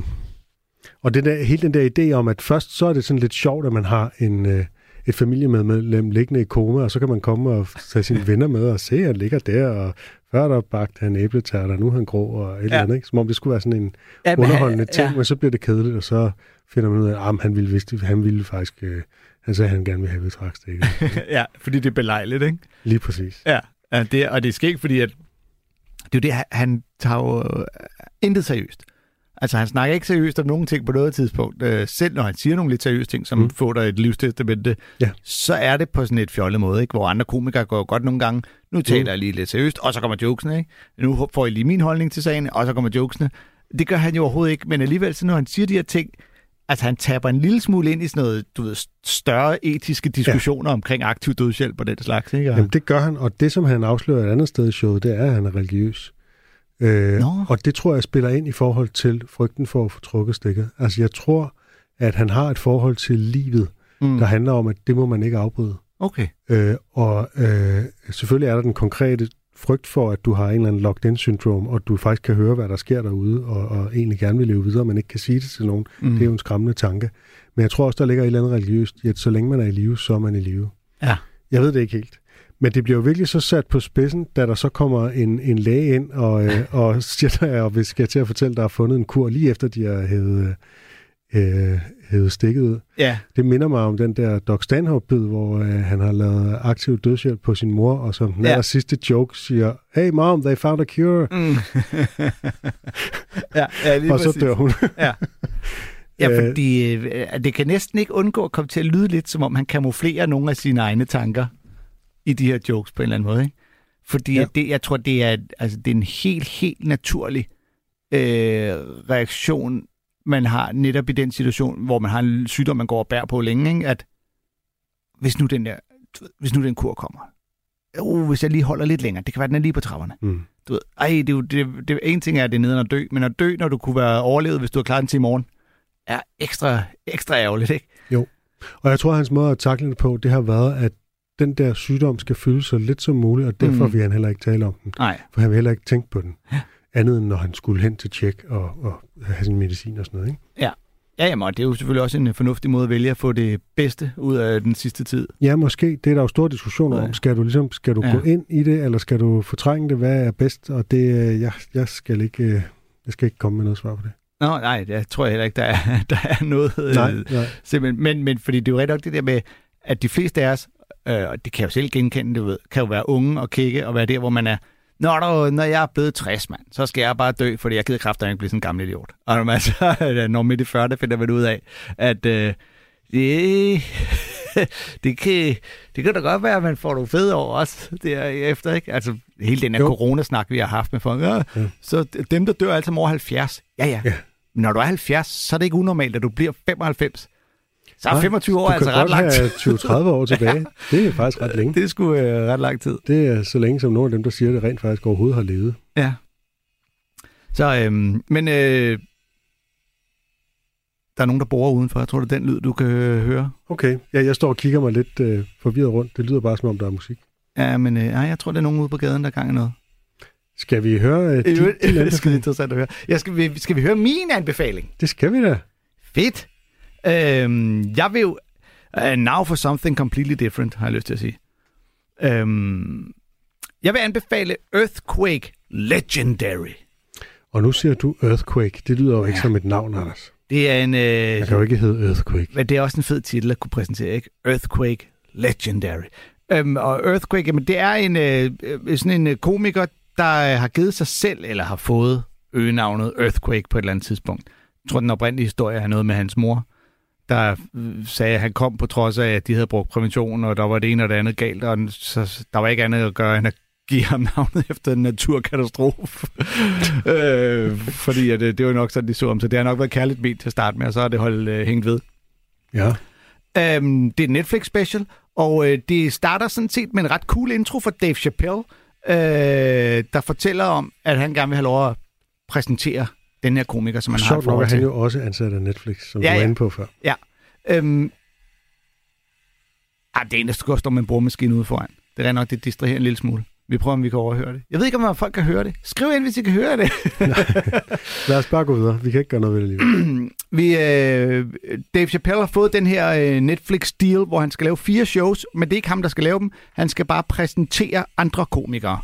og det der, hele den der idé om, at først så er det sådan lidt sjovt, at man har en, øh, et familiemedlem liggende i koma, og så kan man komme og tage sine venner med og se, at han ligger der, og før der bagte han æbletærter, nu er han grå, og et ja. eller andet. Ikke? Som om det skulle være sådan en Ja, underholdende ting, Ja. men så bliver det kedeligt, og så finder man ud af, at han ville, han ville faktisk, øh, han sagde, at han gerne ville have betragtstikket. ja, fordi det er belejligt, ikke? Lige præcis. Ja, det, og det er skægt, fordi at, det er jo det, han- han tager jo øh, intet seriøst. Altså, han snakker ikke seriøst om nogen ting på noget tidspunkt. Øh, selv når han siger nogle lidt seriøse ting, som mm. Mm. får dig et livstestamente, Ja. så er det på sådan et fjollet måde, ikke? hvor andre komikere går godt nogle gange. Nu taler jeg lige lidt seriøst, og så kommer jokesene. Ikke? Nu får I lige min holdning til sagen, og så kommer jokesene. Det gør han jo overhovedet ikke, men alligevel, så når han siger de her ting, altså han taber en lille smule ind i sådan noget, du ved, større etiske diskussioner ja. omkring aktiv dødshjælp og den slags. Ikke? Jamen, det gør han, og det, som han afslører et andet sted i showet, det er, at han er religiøs. Øh, Nå. og det tror jeg spiller ind i forhold til frygten for at få trukket stikket. Altså, jeg tror, at han har et forhold til livet, Mm. der handler om, at det må man ikke afbryde. Okay. Øh, og øh, selvfølgelig er der den konkrete frygt for, at du har en eller anden locked-in-syndrom, og du faktisk kan høre, hvad der sker derude, og, og egentlig gerne vil leve videre, men ikke kan sige det til nogen. Mm. Mm. Det er jo en skræmmende tanke. Men jeg tror også, der ligger et eller andet religiøst i, at så længe man er i live, så er man i live. Ja. Jeg ved det ikke helt. Men det bliver jo virkelig så sat på spidsen, da der så kommer en, en læge ind og, øh, og siger dig, og hvis skal til at fortælle, at der er fundet en kur lige efter, de har hævet, øh, hævet stikket ud. Ja. Det minder mig om den der Doc Stanhope-bid, hvor øh, han har lavet aktiv dødshjælp på sin mor, og som den Ja. ja. sidste joke siger, Hey mom, they found a cure. Mm. ja, ja, lige og så præcis. dør hun. Ja. Ja, Øh. fordi øh, det kan næsten ikke undgå at komme til at lyde lidt, som om han kamuflerer nogle af sine egne tanker i de her jokes på en eller anden måde. Ikke? Fordi Ja. det, jeg tror, det er, altså, det er en helt, helt naturlig øh, reaktion, man har netop i den situation, hvor man har en sygdom, man går og bærer på længe, ikke? at hvis nu den der, hvis nu den kur kommer, uh, hvis jeg lige holder lidt længere, det kan være, den er lige på trapperne. Mm. Du ved, ej, det er jo, det, det, en ting er, at det er nede at dø, men at dø, når du kunne være overlevet, hvis du har klaret den til i morgen, er ekstra, ekstra ærgerligt, ikke? Og jeg tror, at hans måde at takle det på, det har været, at den der sygdom skal fylde så lidt som muligt, og derfor Mm. vil han heller ikke tale om den. Nej. For han vil heller ikke tænke på den. Ja. Andet end når han skulle hen til tjek og, og have sin medicin og sådan noget. Ikke? Ja, jamen, og det er jo selvfølgelig også en øh, fornuftig måde at vælge at få det bedste ud af den sidste tid. Ja, måske. Det er der jo store diskussioner Nej. om. Skal du, ligesom, skal du Ja. ja. gå ind i det, eller skal du fortrænge det? Hvad er bedst? Og det, øh, jeg, jeg, skal ikke, øh, jeg skal ikke komme med noget svar på det. Nå, nej, det tror jeg heller ikke, der er, der er noget. Nej, nej. Simpelthen. Men, men fordi det er jo rigtig nok det der med, at de fleste af os, øh, og det kan jeg jo selv genkende, du ved, kan jo være unge og kigge og være der, hvor man er, når, der, når jeg er blevet 60, mand, så skal jeg bare dø, fordi jeg gider kræfter ikke blive sådan en gammel idiot. Og når man så er når midt i 40, finder man ud af, at øh, det, det, kan, det kan da godt være, at man får nogle fede år også derefter, ikke? Altså hele den her Jo. coronasnak, vi har haft med folk. Ja, Ja. Så dem, der dør altså over 70, ja ja. Ja. Når du er 70, så er det ikke unormalt, at du bliver 95. Så er Nej, 25 år du altså ret lang tid. have 20-30 år tilbage. Det er faktisk ret længe. Det er sgu øh, ret lang tid. Det er så længe, som nogle af dem, der siger det, rent faktisk overhovedet har levet. Ja. Så, øhm, men øh, der er nogen, der bor udenfor. Jeg tror, det er den lyd, du kan øh, høre. Okay, ja, jeg står og kigger mig lidt øh, forvirret rundt. Det lyder bare, som om der er musik. Ja, men øh, jeg tror, det er nogen ude på gaden, der er gang noget. Skal vi høre øh, din, din Det er anbefaling? interessant at høre. Jeg skal, vi, skal vi høre min anbefaling? Det skal vi da. Fedt. Øhm, jeg vil jo... Uh, now for something completely different, har jeg lyst til at sige. Øhm, jeg vil anbefale Earthquake Legendary. Og nu siger du Earthquake. Det lyder jo ikke Ja. som et navn, Anders. Det er en... Jeg Øh, kan jo ikke hedde Earthquake. men det er også en fed titel at kunne præsentere, ikke? Earthquake Legendary. Øhm, og Earthquake, jamen, det er en, øh, sådan en øh, komiker, der øh, har givet sig selv, eller har fået øgenavnet Earthquake på et eller andet tidspunkt. Jeg tror, den oprindelige historie er noget med hans mor, der sagde, at han kom på trods af, at de havde brugt prævention, og der var det ene og det andet galt, og så, der var ikke andet at gøre, end at give ham navnet efter en naturkatastrofe. øh, fordi at, øh, det var nok sådan, de så om. Så det har nok været kærligt ment til at starte med, og så har det holdt øh, hængt ved. Ja. Øhm, det er et Netflix special, og øh, det starter sådan set med en ret cool intro fra Dave Chappelle, øh, der fortæller om, at han gerne vil have lov at præsentere den her komiker, som han har et Sjovt nok forhold er han til. jo også ansat af Netflix, som Ja, du var ja. inde på før. Ja. Øhm, ah, det eneste skal stå med en boremaskine ude foran. Det er nok, det distraherer en lille smule. Vi prøver, om vi kan overhøre det. Jeg ved ikke, om folk kan høre det. Skriv ind, hvis I kan høre det. Lad os bare gå videre. Vi kan ikke gøre noget ved det lige. Vi, øh, Dave Chappelle har fået den her øh, Netflix-deal, hvor han skal lave fire shows, men det er ikke ham, der skal lave dem. Han skal bare præsentere andre komikere.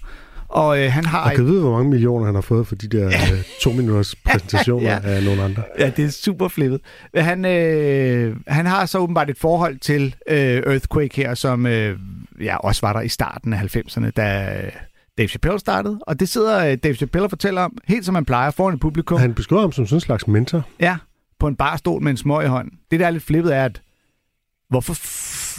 Og øh, han har... Og kan du vide, hvor mange millioner han har fået for de der øh, to minutters præsentationer Ja. af nogle andre? Ja, det er super flippet. Han, øh, han har så åbenbart et forhold til øh, Earthquake her, som øh, ja, også var der i starten af 90'erne, da øh, Dave Chappelle startede. Og det sidder øh, Dave Chappelle og fortæller om, helt som man plejer, foran et publikum. Han beskriver ham som sådan en slags mentor. Ja, på en barstol med en smøg i hånden. Det, der er lidt flippet, er, at hvorfor,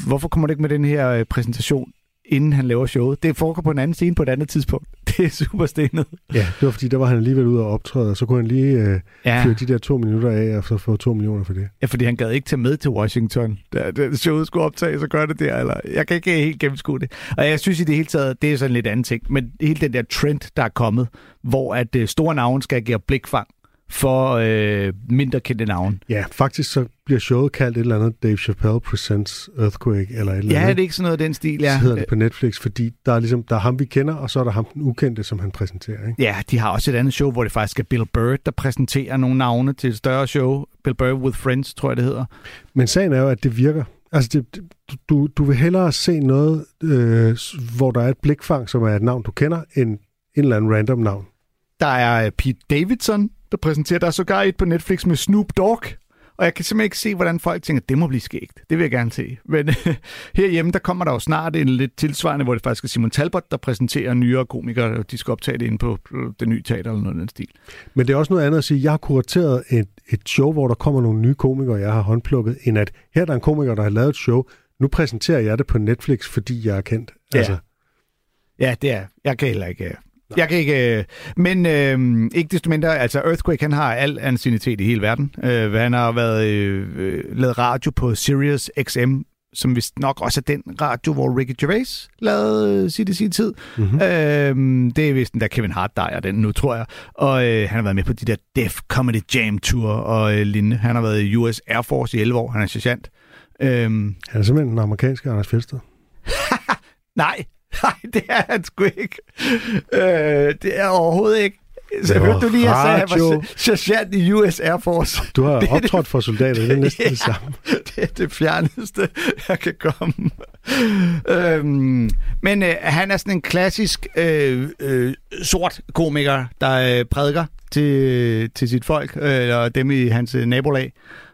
hvorfor kommer det ikke med den her øh, præsentation, inden han laver showet? Det foregår på en anden scene på et andet tidspunkt. Det er super stenet. Ja, det var fordi, der var han alligevel ude og optræde, og så kunne han lige øh, Ja. fyre de der to minutter af, og så få to millioner for det. Ja, fordi han gad ikke tage med til Washington, da da showet skulle optages, så gør det der. Eller, jeg kan ikke helt gennemskue det. Og jeg synes i det hele taget, det er sådan lidt anden ting. Men hele den der trend, der er kommet, hvor at øh, store navne skal agere blikfang for øh, mindre kendte navne. Ja, faktisk så bliver showet kaldt et eller andet Dave Chappelle Presents Earthquake, eller et eller Ja, andet. er det ikke sådan noget af den stil? Ja, Så hedder det på Netflix, fordi der er ligesom, der er ham, vi kender, og så er der ham, den ukendte, som han præsenterer. Ikke? Ja, de har også et andet show, hvor det faktisk er Bill Burr, der præsenterer nogle navne til et større show. Bill Burr with Friends, tror jeg, det hedder. Men sagen er jo, at det virker. Altså, det, det- du, du vil hellere se noget, øh, hvor der er et blikfang, som er et navn, du kender, end en eller anden random navn. Der er øh, Pete Davidson, der præsenterer. Der er sågar et på Netflix med Snoop Dogg. Og jeg kan simpelthen ikke se, hvordan folk tænker, det må blive skægt. Det vil jeg gerne se. Men herhjemme, der kommer der jo snart en lidt tilsvarende, hvor det faktisk er Simon Talbot, der præsenterer nyere komikere, og de skal optage det inde på øh, det nye teater eller noget af den stil. Men det er også noget andet at sige, jeg har kurateret et, et show, hvor der kommer nogle nye komikere, jeg har håndplukket, end at her er der en komiker, der har lavet et show, nu præsenterer jeg det på Netflix, fordi jeg er kendt. Ja. Altså, Ja, det er. Jeg kan heller ikke... øh, Jeg kan ikke... øh, Men øh, ikke desto mindre, altså Earthquake, han har al ancienitet i hele verden. Øh, han har været øh, øh, lavet radio på Sirius XM, som vist nok også er den radio, hvor Ricky Gervais lavede øh, sit i sin tid. mm-hmm. Øhm, det er vist den der Kevin Hart, der er den nu, tror jeg. Og øh, han har været med på de der Def Comedy Jam Tour og øh, lignende. Han har været i US Air Force i 11 år. Han er sergeant. Øhm, Han er simpelthen den amerikanske Anders Fjeldsted. nej, nej, det er han sgu ikke. Øh, det er overhovedet ikke. Så Det hørte du lige, at jeg sagde, at han var sergeant i US Air Force. Du har Det er det- optrådt for soldater, det er næsten Ja. det samme. det er det fjerneste, jeg kan komme. øhm, men øh, han er sådan en klassisk øh, øh, sort komiker, der øh, prædiker til, til sit folk, øh, eller dem i hans øh, nabolag.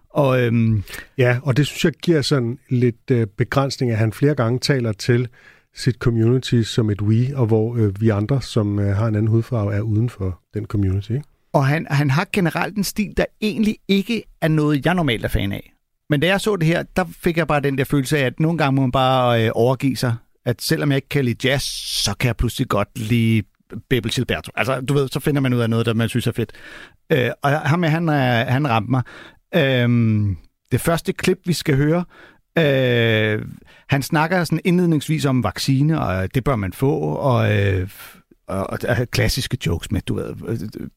Og øhm, Ja, og det synes jeg giver sådan lidt øh, begrænsning, at han flere gange taler til sit community som et we, og hvor øh, vi andre, som øh, har en anden hudfarve, er uden for den community. Ikke? Og han, han har generelt en stil, der egentlig ikke er noget, jeg normalt er fan af. Men da jeg så det her, der fik jeg bare den der følelse af, at nogle gange må man bare øh, overgive sig. At selvom jeg ikke kan lide jazz, så kan jeg pludselig godt lide Bebel Gilberto. Altså, du ved, så finder man ud af noget, der man synes er fedt. Øh, og ham han, han ramte mig. Øh, det første klip, vi skal høre, øh, han snakker sådan indledningsvis om vaccine, og det bør man få, og... Øh, og, og klassiske jokes med, du ved,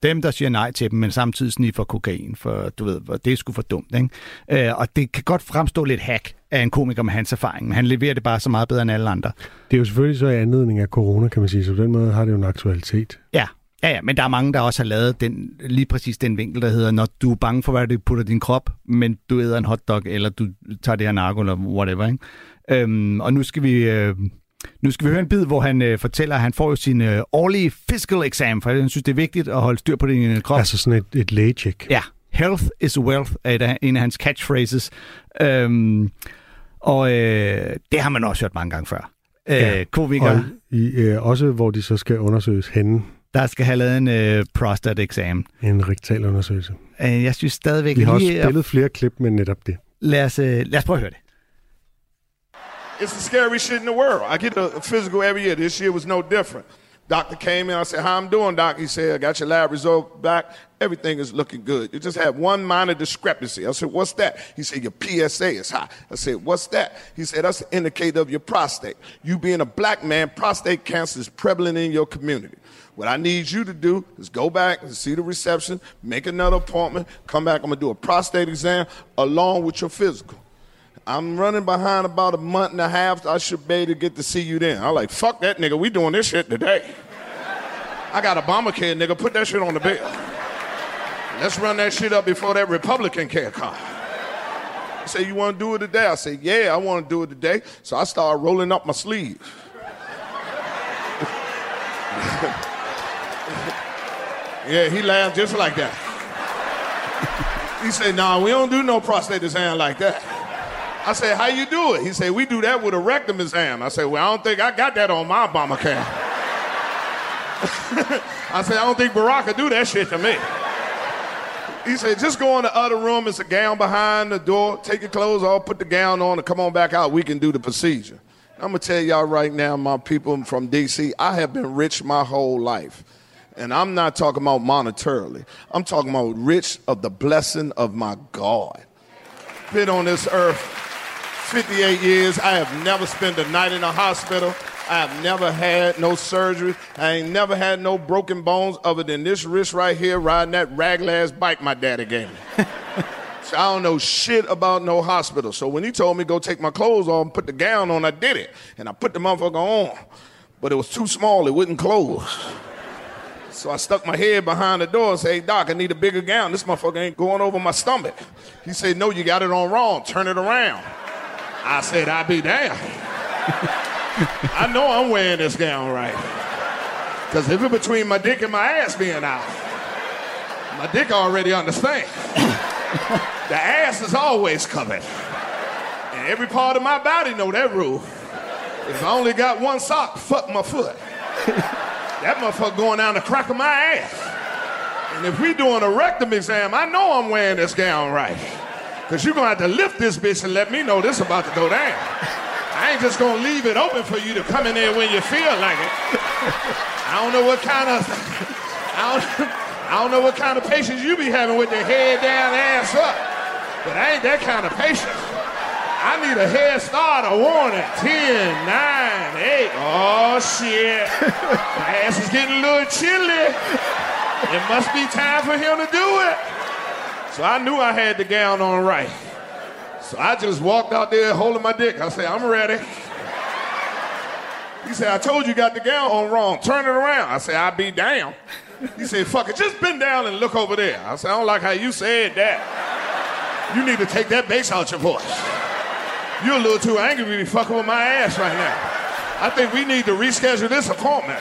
dem, der siger nej til dem, men samtidig sniffer kokain, for du ved, det er sgu for dumt, ikke? Øh, og det kan godt fremstå lidt hack af en komiker med hans erfaring, men han leverer det bare så meget bedre end alle andre. Det er jo selvfølgelig så i anledning af corona, kan man sige, så på den måde har det jo en aktualitet. Ja, ja, ja, men der er mange, der også har lavet den, lige præcis den vinkel, der hedder, når du er bange for, hvad du putter din krop, men du æder en hotdog, eller du tager det her narko, eller whatever, ikke? Øhm, og nu skal vi... Øh, nu skal vi høre en bid, hvor han øh, fortæller, at han får jo sin øh, årlige physical exam, for han synes, det er vigtigt at holde styr på din øh, krop. Altså sådan et, et lægecheck. Ja, health is wealth er et en af hans catchphrases. Øhm, og øh, det har man også hørt mange gange før. Øh, Ja, komikere, Og i, øh, også hvor de så skal undersøges henne der skal have lavet en øh, prostate exam. en rektal undersøgelse. Øh, jeg synes stadigvæk Vi har også lige... at- spillet flere klip med netop det. Lad os, øh, lad os prøve at høre det. It's the scary shit in the world. I get a physical every year. This year was no different. Doctor came in. I said, "How I'm doing, doc?" He said, "I got your lab result back. Everything is looking good. You just have one minor discrepancy." I said, "What's that?" He said, "Your PSA is high." I said, "What's that?" He said, "That's an indicator of your prostate. You being a black man, prostate cancer is prevalent in your community." What I need you to do is go back and see the reception, make another appointment, come back. I'm gonna do a prostate exam along with your physical. I'm running behind about a month and a half. I should be able to get to see you then. I'm like, fuck that nigga. We doing this shit today. I got Obamacare, nigga. Put that shit on the bill. Let's run that shit up before that Republican care come. I say, you want to do it today? I say, yeah, I want to do it today. So I start rolling up my sleeves. yeah, he laughed just like that. He said, nah, we don't do no prostate exam like that. I said, how you do it? He said, we do that with a rectum exam. I said, well, I don't think I got that on my Obamacare. I said, I don't think Barack could do that shit to me. He said, just go in the other room. It's a gown behind the door. Take your clothes off, put the gown on, and come on back out. We can do the procedure. I'm going to tell y'all right now, my people from D.C., I have been rich my whole life. And I'm not talking about monetarily. I'm talking about rich of the blessing of my God. Been on this earth 58 years. I have never spent a night in a hospital. I have never had no surgery. I ain't never had no broken bones other than this wrist right here riding that raglass bike my daddy gave me. so I don't know shit about no hospital. So when he told me go take my clothes off and put the gown on, I did it. And I put the motherfucker on. But it was too small, it wouldn't close. So I stuck my head behind the door and said, hey, Doc, I need a bigger gown. This motherfucker ain't going over my stomach. He said, No, you got it on wrong. Turn it around. I said, I'll be damned. I know I'm wearing this gown right. Because if it's between my dick and my ass being out, my dick already understand. the ass is always covered. And every part of my body know that rule. If I only got one sock, fuck my foot. That motherfucker going down the crack of my ass. And if we doing a rectum exam, I know I'm wearing this gown right. Cause you're gonna have to lift this bitch and let me know this about to go down. I ain't just gonna leave it open for you to come in there when you feel like it. I don't know what kind of I don't, I don't know what kind of patience you be having with the head down, ass up. But I ain't that kind of patient. I need a head start, a warning. 10, 9, 8. Oh, shit. My ass is getting a little chilly. It must be time for him to do it. So I knew I had the gown on right. So I just walked out there holding my dick. I said, I'm ready. He said, I told you you got the gown on wrong. Turn it around. I said, I'll be down. He said, fuck it, just bend down and look over there. I said, I don't like how you said that. You need to take that bass out your voice. You're a little too angry to be fucking with my ass right now. I think we need to reschedule this appointment.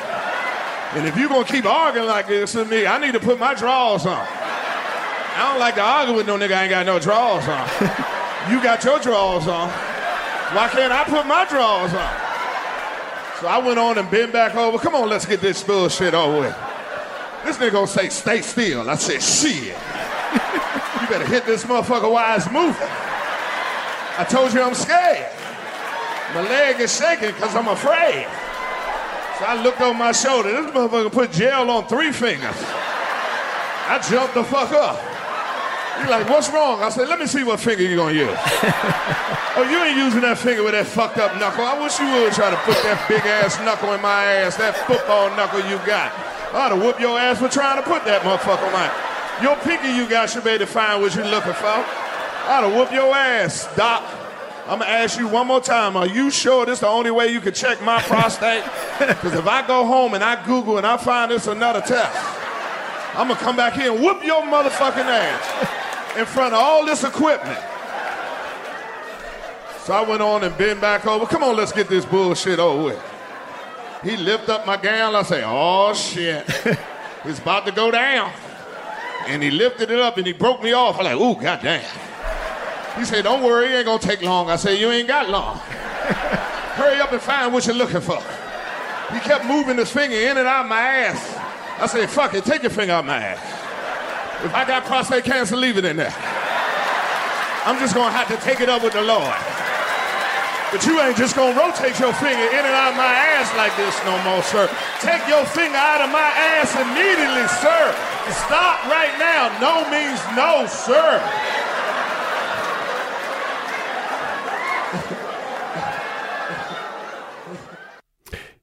And if you're gonna keep arguing like this with me, I need to put my drawers on. I don't like to argue with no nigga I ain't got no drawers on. You got your drawers on. Why can't I put my drawers on? So I went on and bent back over. Come on, let's get this bullshit over with. This nigga gonna say, stay still. I said, shit. You better hit this motherfucker while it's moving. I told you I'm scared. My leg is shaking because I'm afraid. So I looked over my shoulder. This motherfucker put gel on three fingers. I jumped the fuck up. He's like, what's wrong? I said, let me see what finger you're gonna use. oh, you ain't using that finger with that fucked up knuckle. I wish you would try to put that big ass knuckle in my ass, that football knuckle you got. I ought to whoop your ass for trying to put that motherfucker on my. Your pinky you got should be able to find what you're looking for. I ought to whoop your ass, Doc. I'm gonna ask you one more time. Are you sure this is the only way you can check my prostate? Because if I go home and I Google and I find this another test, I'm gonna come back here and whoop your motherfucking ass in front of all this equipment. So I went on and bent back over. Come on, let's get this bullshit over with. He lift up my gown. I say, oh shit, it's about to go down. And he lifted it up and he broke me off. I'm like, ooh, goddamn. He said, don't worry, it ain't gonna take long. I said, you ain't got long. Hurry up and find what you're looking for. He kept moving his finger in and out my ass. I said, fuck it, take your finger out my ass. If I got prostate cancer, leave it in there. I'm just gonna have to take it up with the Lord. But you ain't just gonna rotate your finger in and out of my ass like this no more, sir. Take your finger out of my ass immediately, sir. Stop right now. No means no, sir.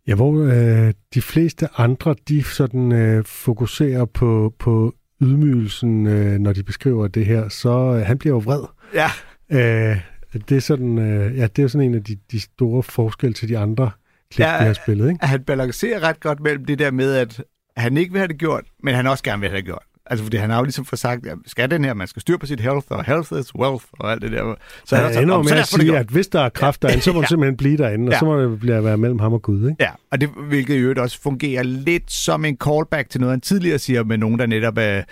Ja, hvor øh, de fleste andre, de sådan øh, fokuserer på, på ydmygelsen, øh, når de beskriver det her, så øh, han bliver jo vred. Ja. Øh, det er sådan, øh, ja, det er sådan en af de, de store forskelle til de andre klip, Ja, vi har spillet, ikke? Han balancerer ret godt mellem det der med, at han ikke vil have det gjort, men han også gerne vil have det gjort. Altså, fordi han har jo ligesom fået sagt, at skal den her, man skal styre på sit health, og health is wealth, og alt det der. Så han også ender jo "Om, så med at sige, gjort." at hvis der er kraft derinde, så må Ja. simpelthen blive derinde, og Ja. så må det blive, være mellem ham og Gud, ikke? Ja, og det, hvilket i øvrigt også fungerer lidt som en callback til noget, han tidligere siger med nogen, der netop er,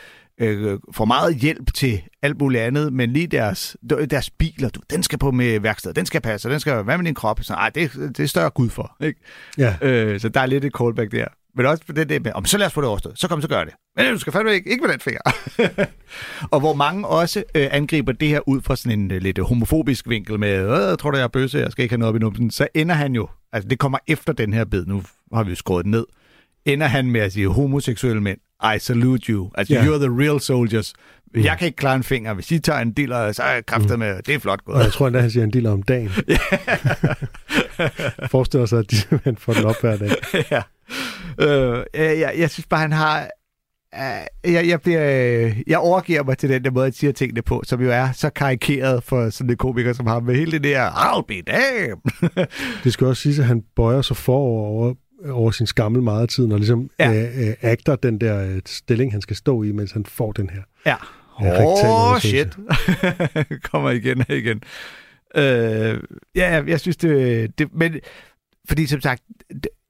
øh, får meget hjælp til alt muligt andet, men lige deres, deres biler, du, den skal på med værksted, den skal passe, den skal, hvad med din krop? Så, ej, det, det er større Gud for, ikke? Ja. Øh, så der er lidt et callback der. Men også på det der med, om så lad os få det overstået. Så kom, så gør det. Men du skal fandme ikke, ikke med den finger. og hvor mange også øh, angriber det her ud fra sådan en øh, lidt homofobisk vinkel med, øh, jeg tror du, jeg er bøsse, jeg skal ikke have noget op i numsen. Så ender han jo, altså det kommer efter den her bid, nu har vi jo skåret ned, ender han med at sige, homoseksuelle mænd, I salute you. Altså, Ja. you're the real soldiers. Jeg kan ikke klare en finger. Hvis I tager en dealer, så er jeg kræfter med, det er flot gået. Og jeg tror endda, han siger en del om dagen. Forestiller sig, at de simpelthen får den op hver dag. ja. Øh, jeg, jeg, synes bare, han har... Uh, jeg, jeg, bliver, øh, jeg overgiver mig til den der måde, at siger tingene på, som jo er så karikeret for sådan en komiker som ham, med hele det der, I'll be damn. Det skal også sige, at han bøjer sig forover over, sin skammel meget af tiden, og ligesom Ja. øh, øh, agter den der øh, stilling, han skal stå i, mens han får den her. ja. Åh, oh, shit. Kommer igen og igen. Øh, ja, jeg, synes, det, det... Men, fordi som sagt,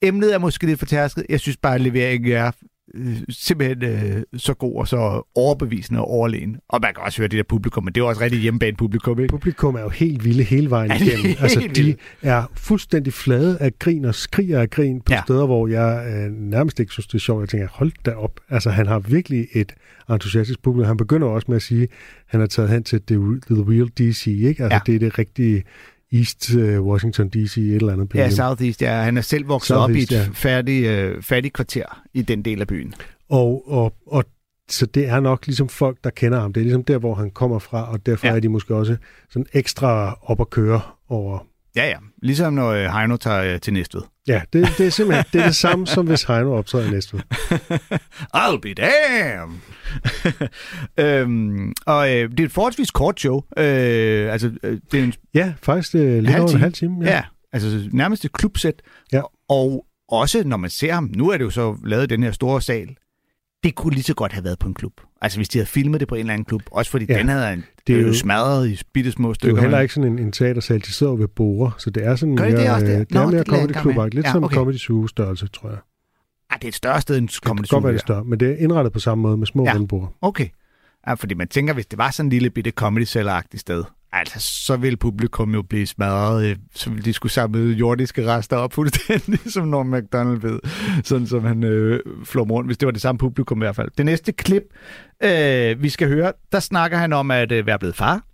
emnet er måske lidt for tærsket. Jeg synes bare, at leveringen er øh, simpelthen øh, så god og så overbevisende og overlegen. Og man kan også høre det der publikum, men det er jo også rigtig hjemmebane publikum, ikke? Publikum er jo helt vilde hele vejen Ja, igennem. Altså, vilde. de er fuldstændig flade af grin og skriger af grin på Ja. steder, hvor jeg øh, nærmest ikke synes, det er sjovt. Jeg tænker, hold da op. Altså, han har virkelig et entusiastisk publikum. Han begynder også med at sige, at han er taget hen til The, the Real DC, ikke? Altså, ja. det er det rigtige East øh, Washington DC, et eller andet. Ja, Southeast, ja. Han er selv vokset op i et Southeast, ja. færdig, øh, fattigt kvarter i den del af byen. Og, og, og så det er nok ligesom folk, der kender ham. Det er ligesom der, hvor han kommer fra, og derfor ja. er de måske også sådan ekstra op at køre over... Ja, ja. Ligesom når øh, Heino tager øh, til Næstved. Ja, det, det er simpelthen det, er det samme, som hvis Heino optræder i næste uge. I'll be damn! øhm, og øh, det er et forholdsvis kort show. Øh, altså, øh, det er en Ja, faktisk øh, lidt over en halv time. Ja. ja, altså nærmest et klubsæt. Ja. Og også når man ser ham, nu er det jo så lavet i den her store sal, det kunne lige så godt have været på en klub. Altså hvis de havde filmet det på en eller anden klub, også fordi ja. Den havde en, Det er jo smadret i bitte små Det er stykker. jo heller ikke sådan en, en teatersal, de sidder ved borde, så det er sådan Gør mere, det også øh, det Nå, mere det lader jeg comedy med. lidt Ja, som okay. comedy zoo størrelse, tror jeg. Ah, det er et større sted end Det Comedy kan godt være Zoo. det større, men det er indrettet på samme måde med små Ja. rundborde. Okay. Ja, fordi man tænker, hvis det var sådan en lille bitte comedy agtigt sted, altså så ville publikum jo blive smadret, øh, så ville de skulle samle jordiske rester op fuldstændig, som Norm MacDonald ved, sådan som han øh, flår rundt, hvis det var det samme publikum i hvert fald. Det næste klip, øh, vi skal høre, der snakker han om at øh, være blevet far,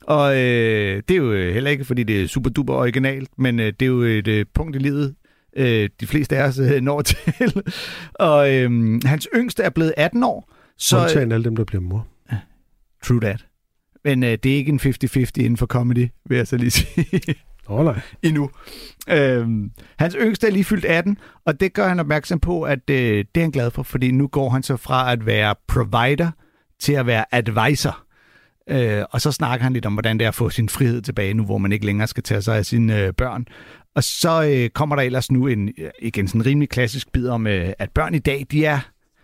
og øh, det er jo øh, heller ikke, fordi det er super duper originalt, men øh, det er jo et øh, punkt i livet, øh, de fleste af os øh, når til. og øh, hans yngste er blevet 18 år. Så, Undtagen alle dem, der bliver mor. True that. Men øh, det er ikke en 50-50 inden for comedy, vil jeg så lige sige oh, nej. endnu. Øhm, hans yngste er lige fyldt 18, og det gør han opmærksom på, at øh, det er han glad for, fordi nu går han så fra at være provider til at være advisor. Øh, og så snakker han lidt om, hvordan det er at få sin frihed tilbage nu, hvor man ikke længere skal tage sig af sine øh, børn. Og så øh, kommer der ellers nu en øh, igen sådan en rimelig klassisk bid om, øh, at børn i dag, de er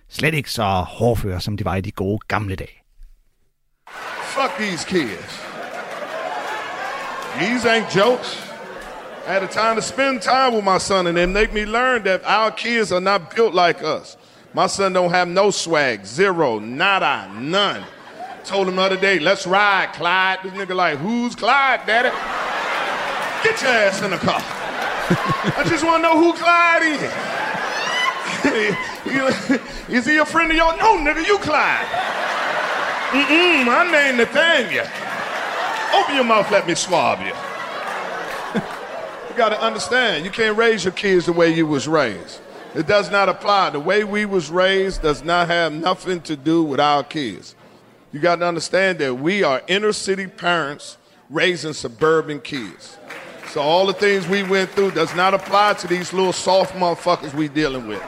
slet ikke så hårdføre, som de var i de gode gamle dage. These kids. These ain't jokes. I had a time to spend time with my son and then make me learn that our kids are not built like us. My son don't have no swag, zero, nada, none. Told him the other day, let's ride, Clyde. This nigga like, who's Clyde, daddy? Get your ass in the car. I just want to know who Clyde is. is he a friend of yours? No, nigga, you Clyde. Mm-mm, my name Nathaniel. Open your mouth, let me swab you. You got to understand, you can't raise your kids the way you was raised. It does not apply. The way we was raised does not have nothing to do with our kids. You got to understand that we are inner city parents raising suburban kids. So all the things we went through does not apply to these little soft motherfuckers we dealing with.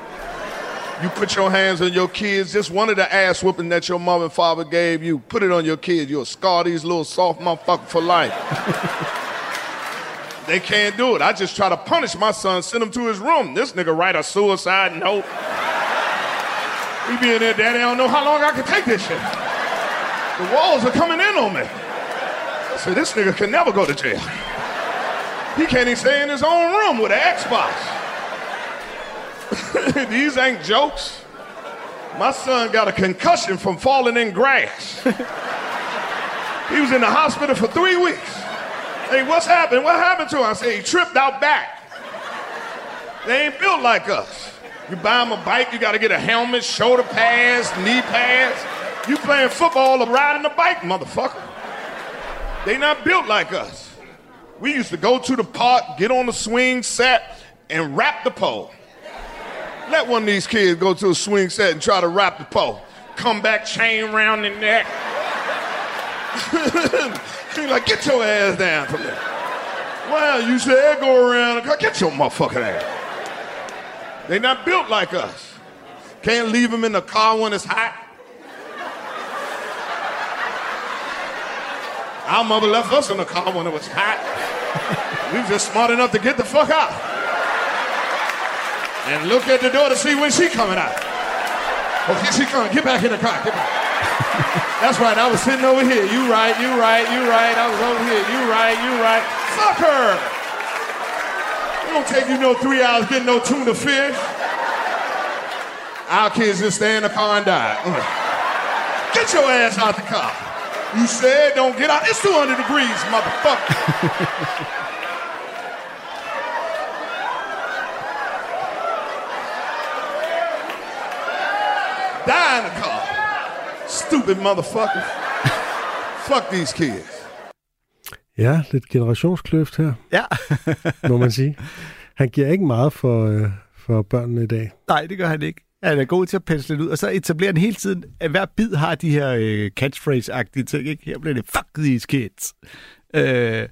You put your hands on your kids, just one of the ass whooping that your mom and father gave you, put it on your kids. You'll scar these little soft motherfuckers for life. they can't do it. I just try to punish my son, send him to his room. This nigga write a suicide note. He be in there, daddy, I don't know how long I can take this shit. The walls are coming in on me. I said, this nigga can never go to jail. He can't even stay in his own room with an Xbox. These ain't jokes. My son got a concussion from falling in grass. he was in the hospital for three weeks. Hey, what's happened? What happened to him? I said, he tripped out back. They ain't built like us. You buy him a bike, you got to get a helmet, shoulder pads, knee pads. You playing football or riding a bike, motherfucker. They not built like us. We used to go to the park, get on the swing set, and wrap the pole. Let one of these kids go to a swing set and try to rap the pole. Come back, chain around the neck. He's like, get your ass down from there. Well, you said go around. Get your motherfucking ass. They not built like us. Can't leave them in the car when it's hot. Our mother left us in the car when it was hot. we just smart enough to get the fuck out. And look at the door to see when she coming out. Oh, here she coming. Get back in the car. Get back. That's right. I was sitting over here. You right. You right. You right. I was over here. You right. You right. Fuck her. It don't take you no three hours getting no tuna fish. Our kids just stay in the car and die. Mm. Get your ass out the car. You said don't get out. It's 200 degrees, motherfucker. Die in the car. Stupid motherfuckers. Fuck these kids. Ja, lidt generationskløft her, Ja. må man sige. Han giver ikke meget for, øh, for børnene i dag. Nej, det gør han ikke. Han er god til at pensle det ud, og så etablerer han hele tiden, at hver bid har de her øh, catchphrase-agtige ting. Ikke? Her bliver det, fuck these kids. Øh,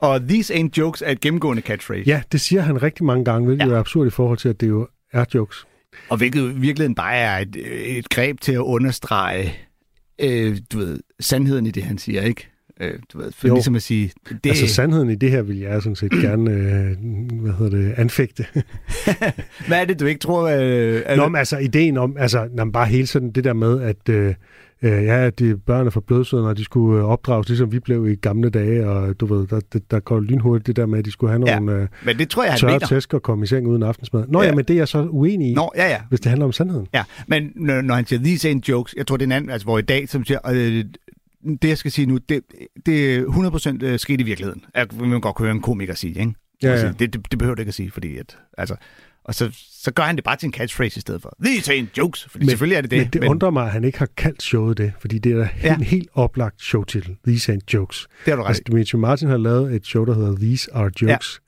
og these ain't jokes er et gennemgående catchphrase. Ja, det siger han rigtig mange gange, hvilket ja. er absurd i forhold til, at det jo er jokes. Og hvilket virkeligheden bare er et, et greb til at understrege, øh, du ved, sandheden i det, han siger, ikke? Øh, du ved, for Jo. ligesom at sige, det, Altså sandheden i det her vil jeg sådan set gerne, øh, hvad hedder det, anfægte. hvad er det, du ikke tror? Øh, Nå, men altså ideen om, altså når man bare hele sådan det der med, at øh, øh, ja, de børn er for blødsødende, og de skulle øh, opdrages, ligesom vi blev i gamle dage, og du ved, der, der, der går lynhurtigt det der med, at de skulle have Ja, nogle øh, men det tror jeg, tørre tæsk og komme i seng uden aftensmad. Nå Ja. ja. men det er jeg så uenig i, Nå, ja, ja. hvis det handler om sandheden. Ja, men når, når han siger, these ain't jokes, jeg tror, det er en anden, altså hvor i dag, som siger, øh, det jeg skal sige nu, det, det er 100% øh, sket i virkeligheden. At man godt kunne høre en komiker sige, ikke? Ja, Altså, ja. Det, det, det behøver du ikke at sige, fordi at, altså, og så, så gør han det bare til en catchphrase i stedet for. These ain't jokes, men, selvfølgelig er det det. Men det men... undrer mig, at han ikke har kaldt showet det, fordi det er da Ja. en helt oplagt showtitel. These ain't jokes. det har du ret Altså. Dimitri Martin har lavet et show, der hedder These Are Jokes.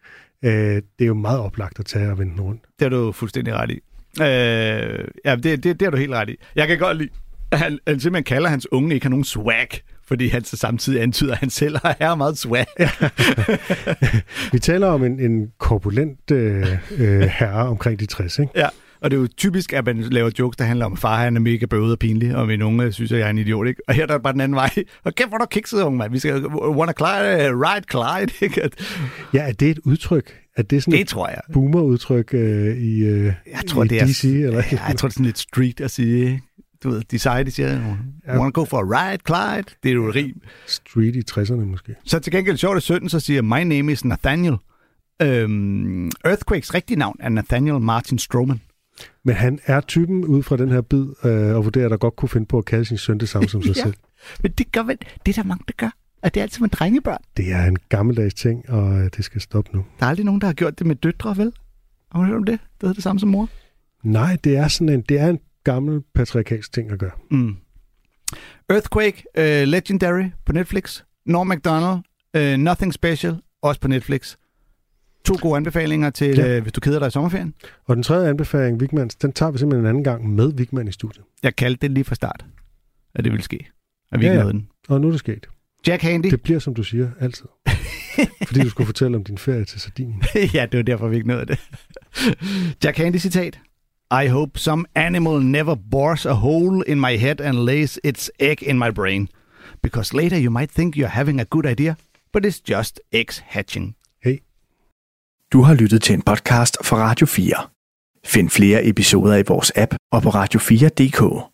Ja. Øh, det er jo meget oplagt at tage og vende rundt. Det har du fuldstændig ret i. Øh, ja, det, det, det har du helt ret i. Jeg kan godt lide, at han, han simpelthen kalder hans unge ikke har nogen swag, fordi han så samtidig antyder, at han selv har meget swag. Vi taler om en, en korpulent øh, øh, herre omkring de 60, ikke? Ja, og det er jo typisk, at man laver jokes, der handler om, far han er mega bøvet og pinlig, og min unge synes, at jeg er en idiot, ikke? Og her der er bare den anden vej. Og kæft, hvor du kikset, unge mand. Vi skal wanna Clyde, ride Clyde, ikke? Ja, er det et udtryk? Er det sådan det et tror jeg. boomer-udtryk øh, i, øh, Jeg tror, i det er, DC? Eller? Ja, jeg tror, det er sådan lidt street at sige, ikke? Du ved, de seje, de siger, wanna go for a ride, Clyde? Det er jo et rim. Street i 60'erne måske. Så til gengæld sjovt, at sønnen så siger, my name is Nathaniel. Øhm, Earthquakes rigtige navn er Nathaniel Martin Stroman. Men han er typen ud fra den her bid, øh, og vurderer, der godt kunne finde på at kalde sin søn det samme som sig Ja. selv. Men det gør vel, det er der mange, der gør. At det er altid med drengebørn. Det er en gammeldags ting, og øh, det skal stoppe nu. Der er aldrig nogen, der har gjort det med døtre, vel? Har du hørt om det? Det hedder det samme som mor. Nej, det er sådan en, det er en gammel patriarkalsk ting at gøre. Mm. Earthquake, uh, Legendary på Netflix. Norm MacDonald, uh, Nothing Special, også på Netflix. To gode anbefalinger til, Ja. øh, hvis du keder dig i sommerferien. Og den tredje anbefaling, Vigmans, den tager vi simpelthen en anden gang med Vigman i studiet. Jeg kaldte det lige fra start, at det ville ske. At vi Ja, ikke ja. den. Og nu er det sket. Jack Handy. Det bliver, som du siger, altid. Fordi du skulle fortælle om din ferie til Sardinien. ja, det var derfor, vi ikke nåede det. Jack Handy citat. I hope some animal never bores a hole in my head and lays its egg in my brain. Because later you might think you're having a good idea, but it's just eggs hatching. Hey. Du har lyttet til en podcast fra Radio 4. Find flere episoder i vores app og på radio4.dk.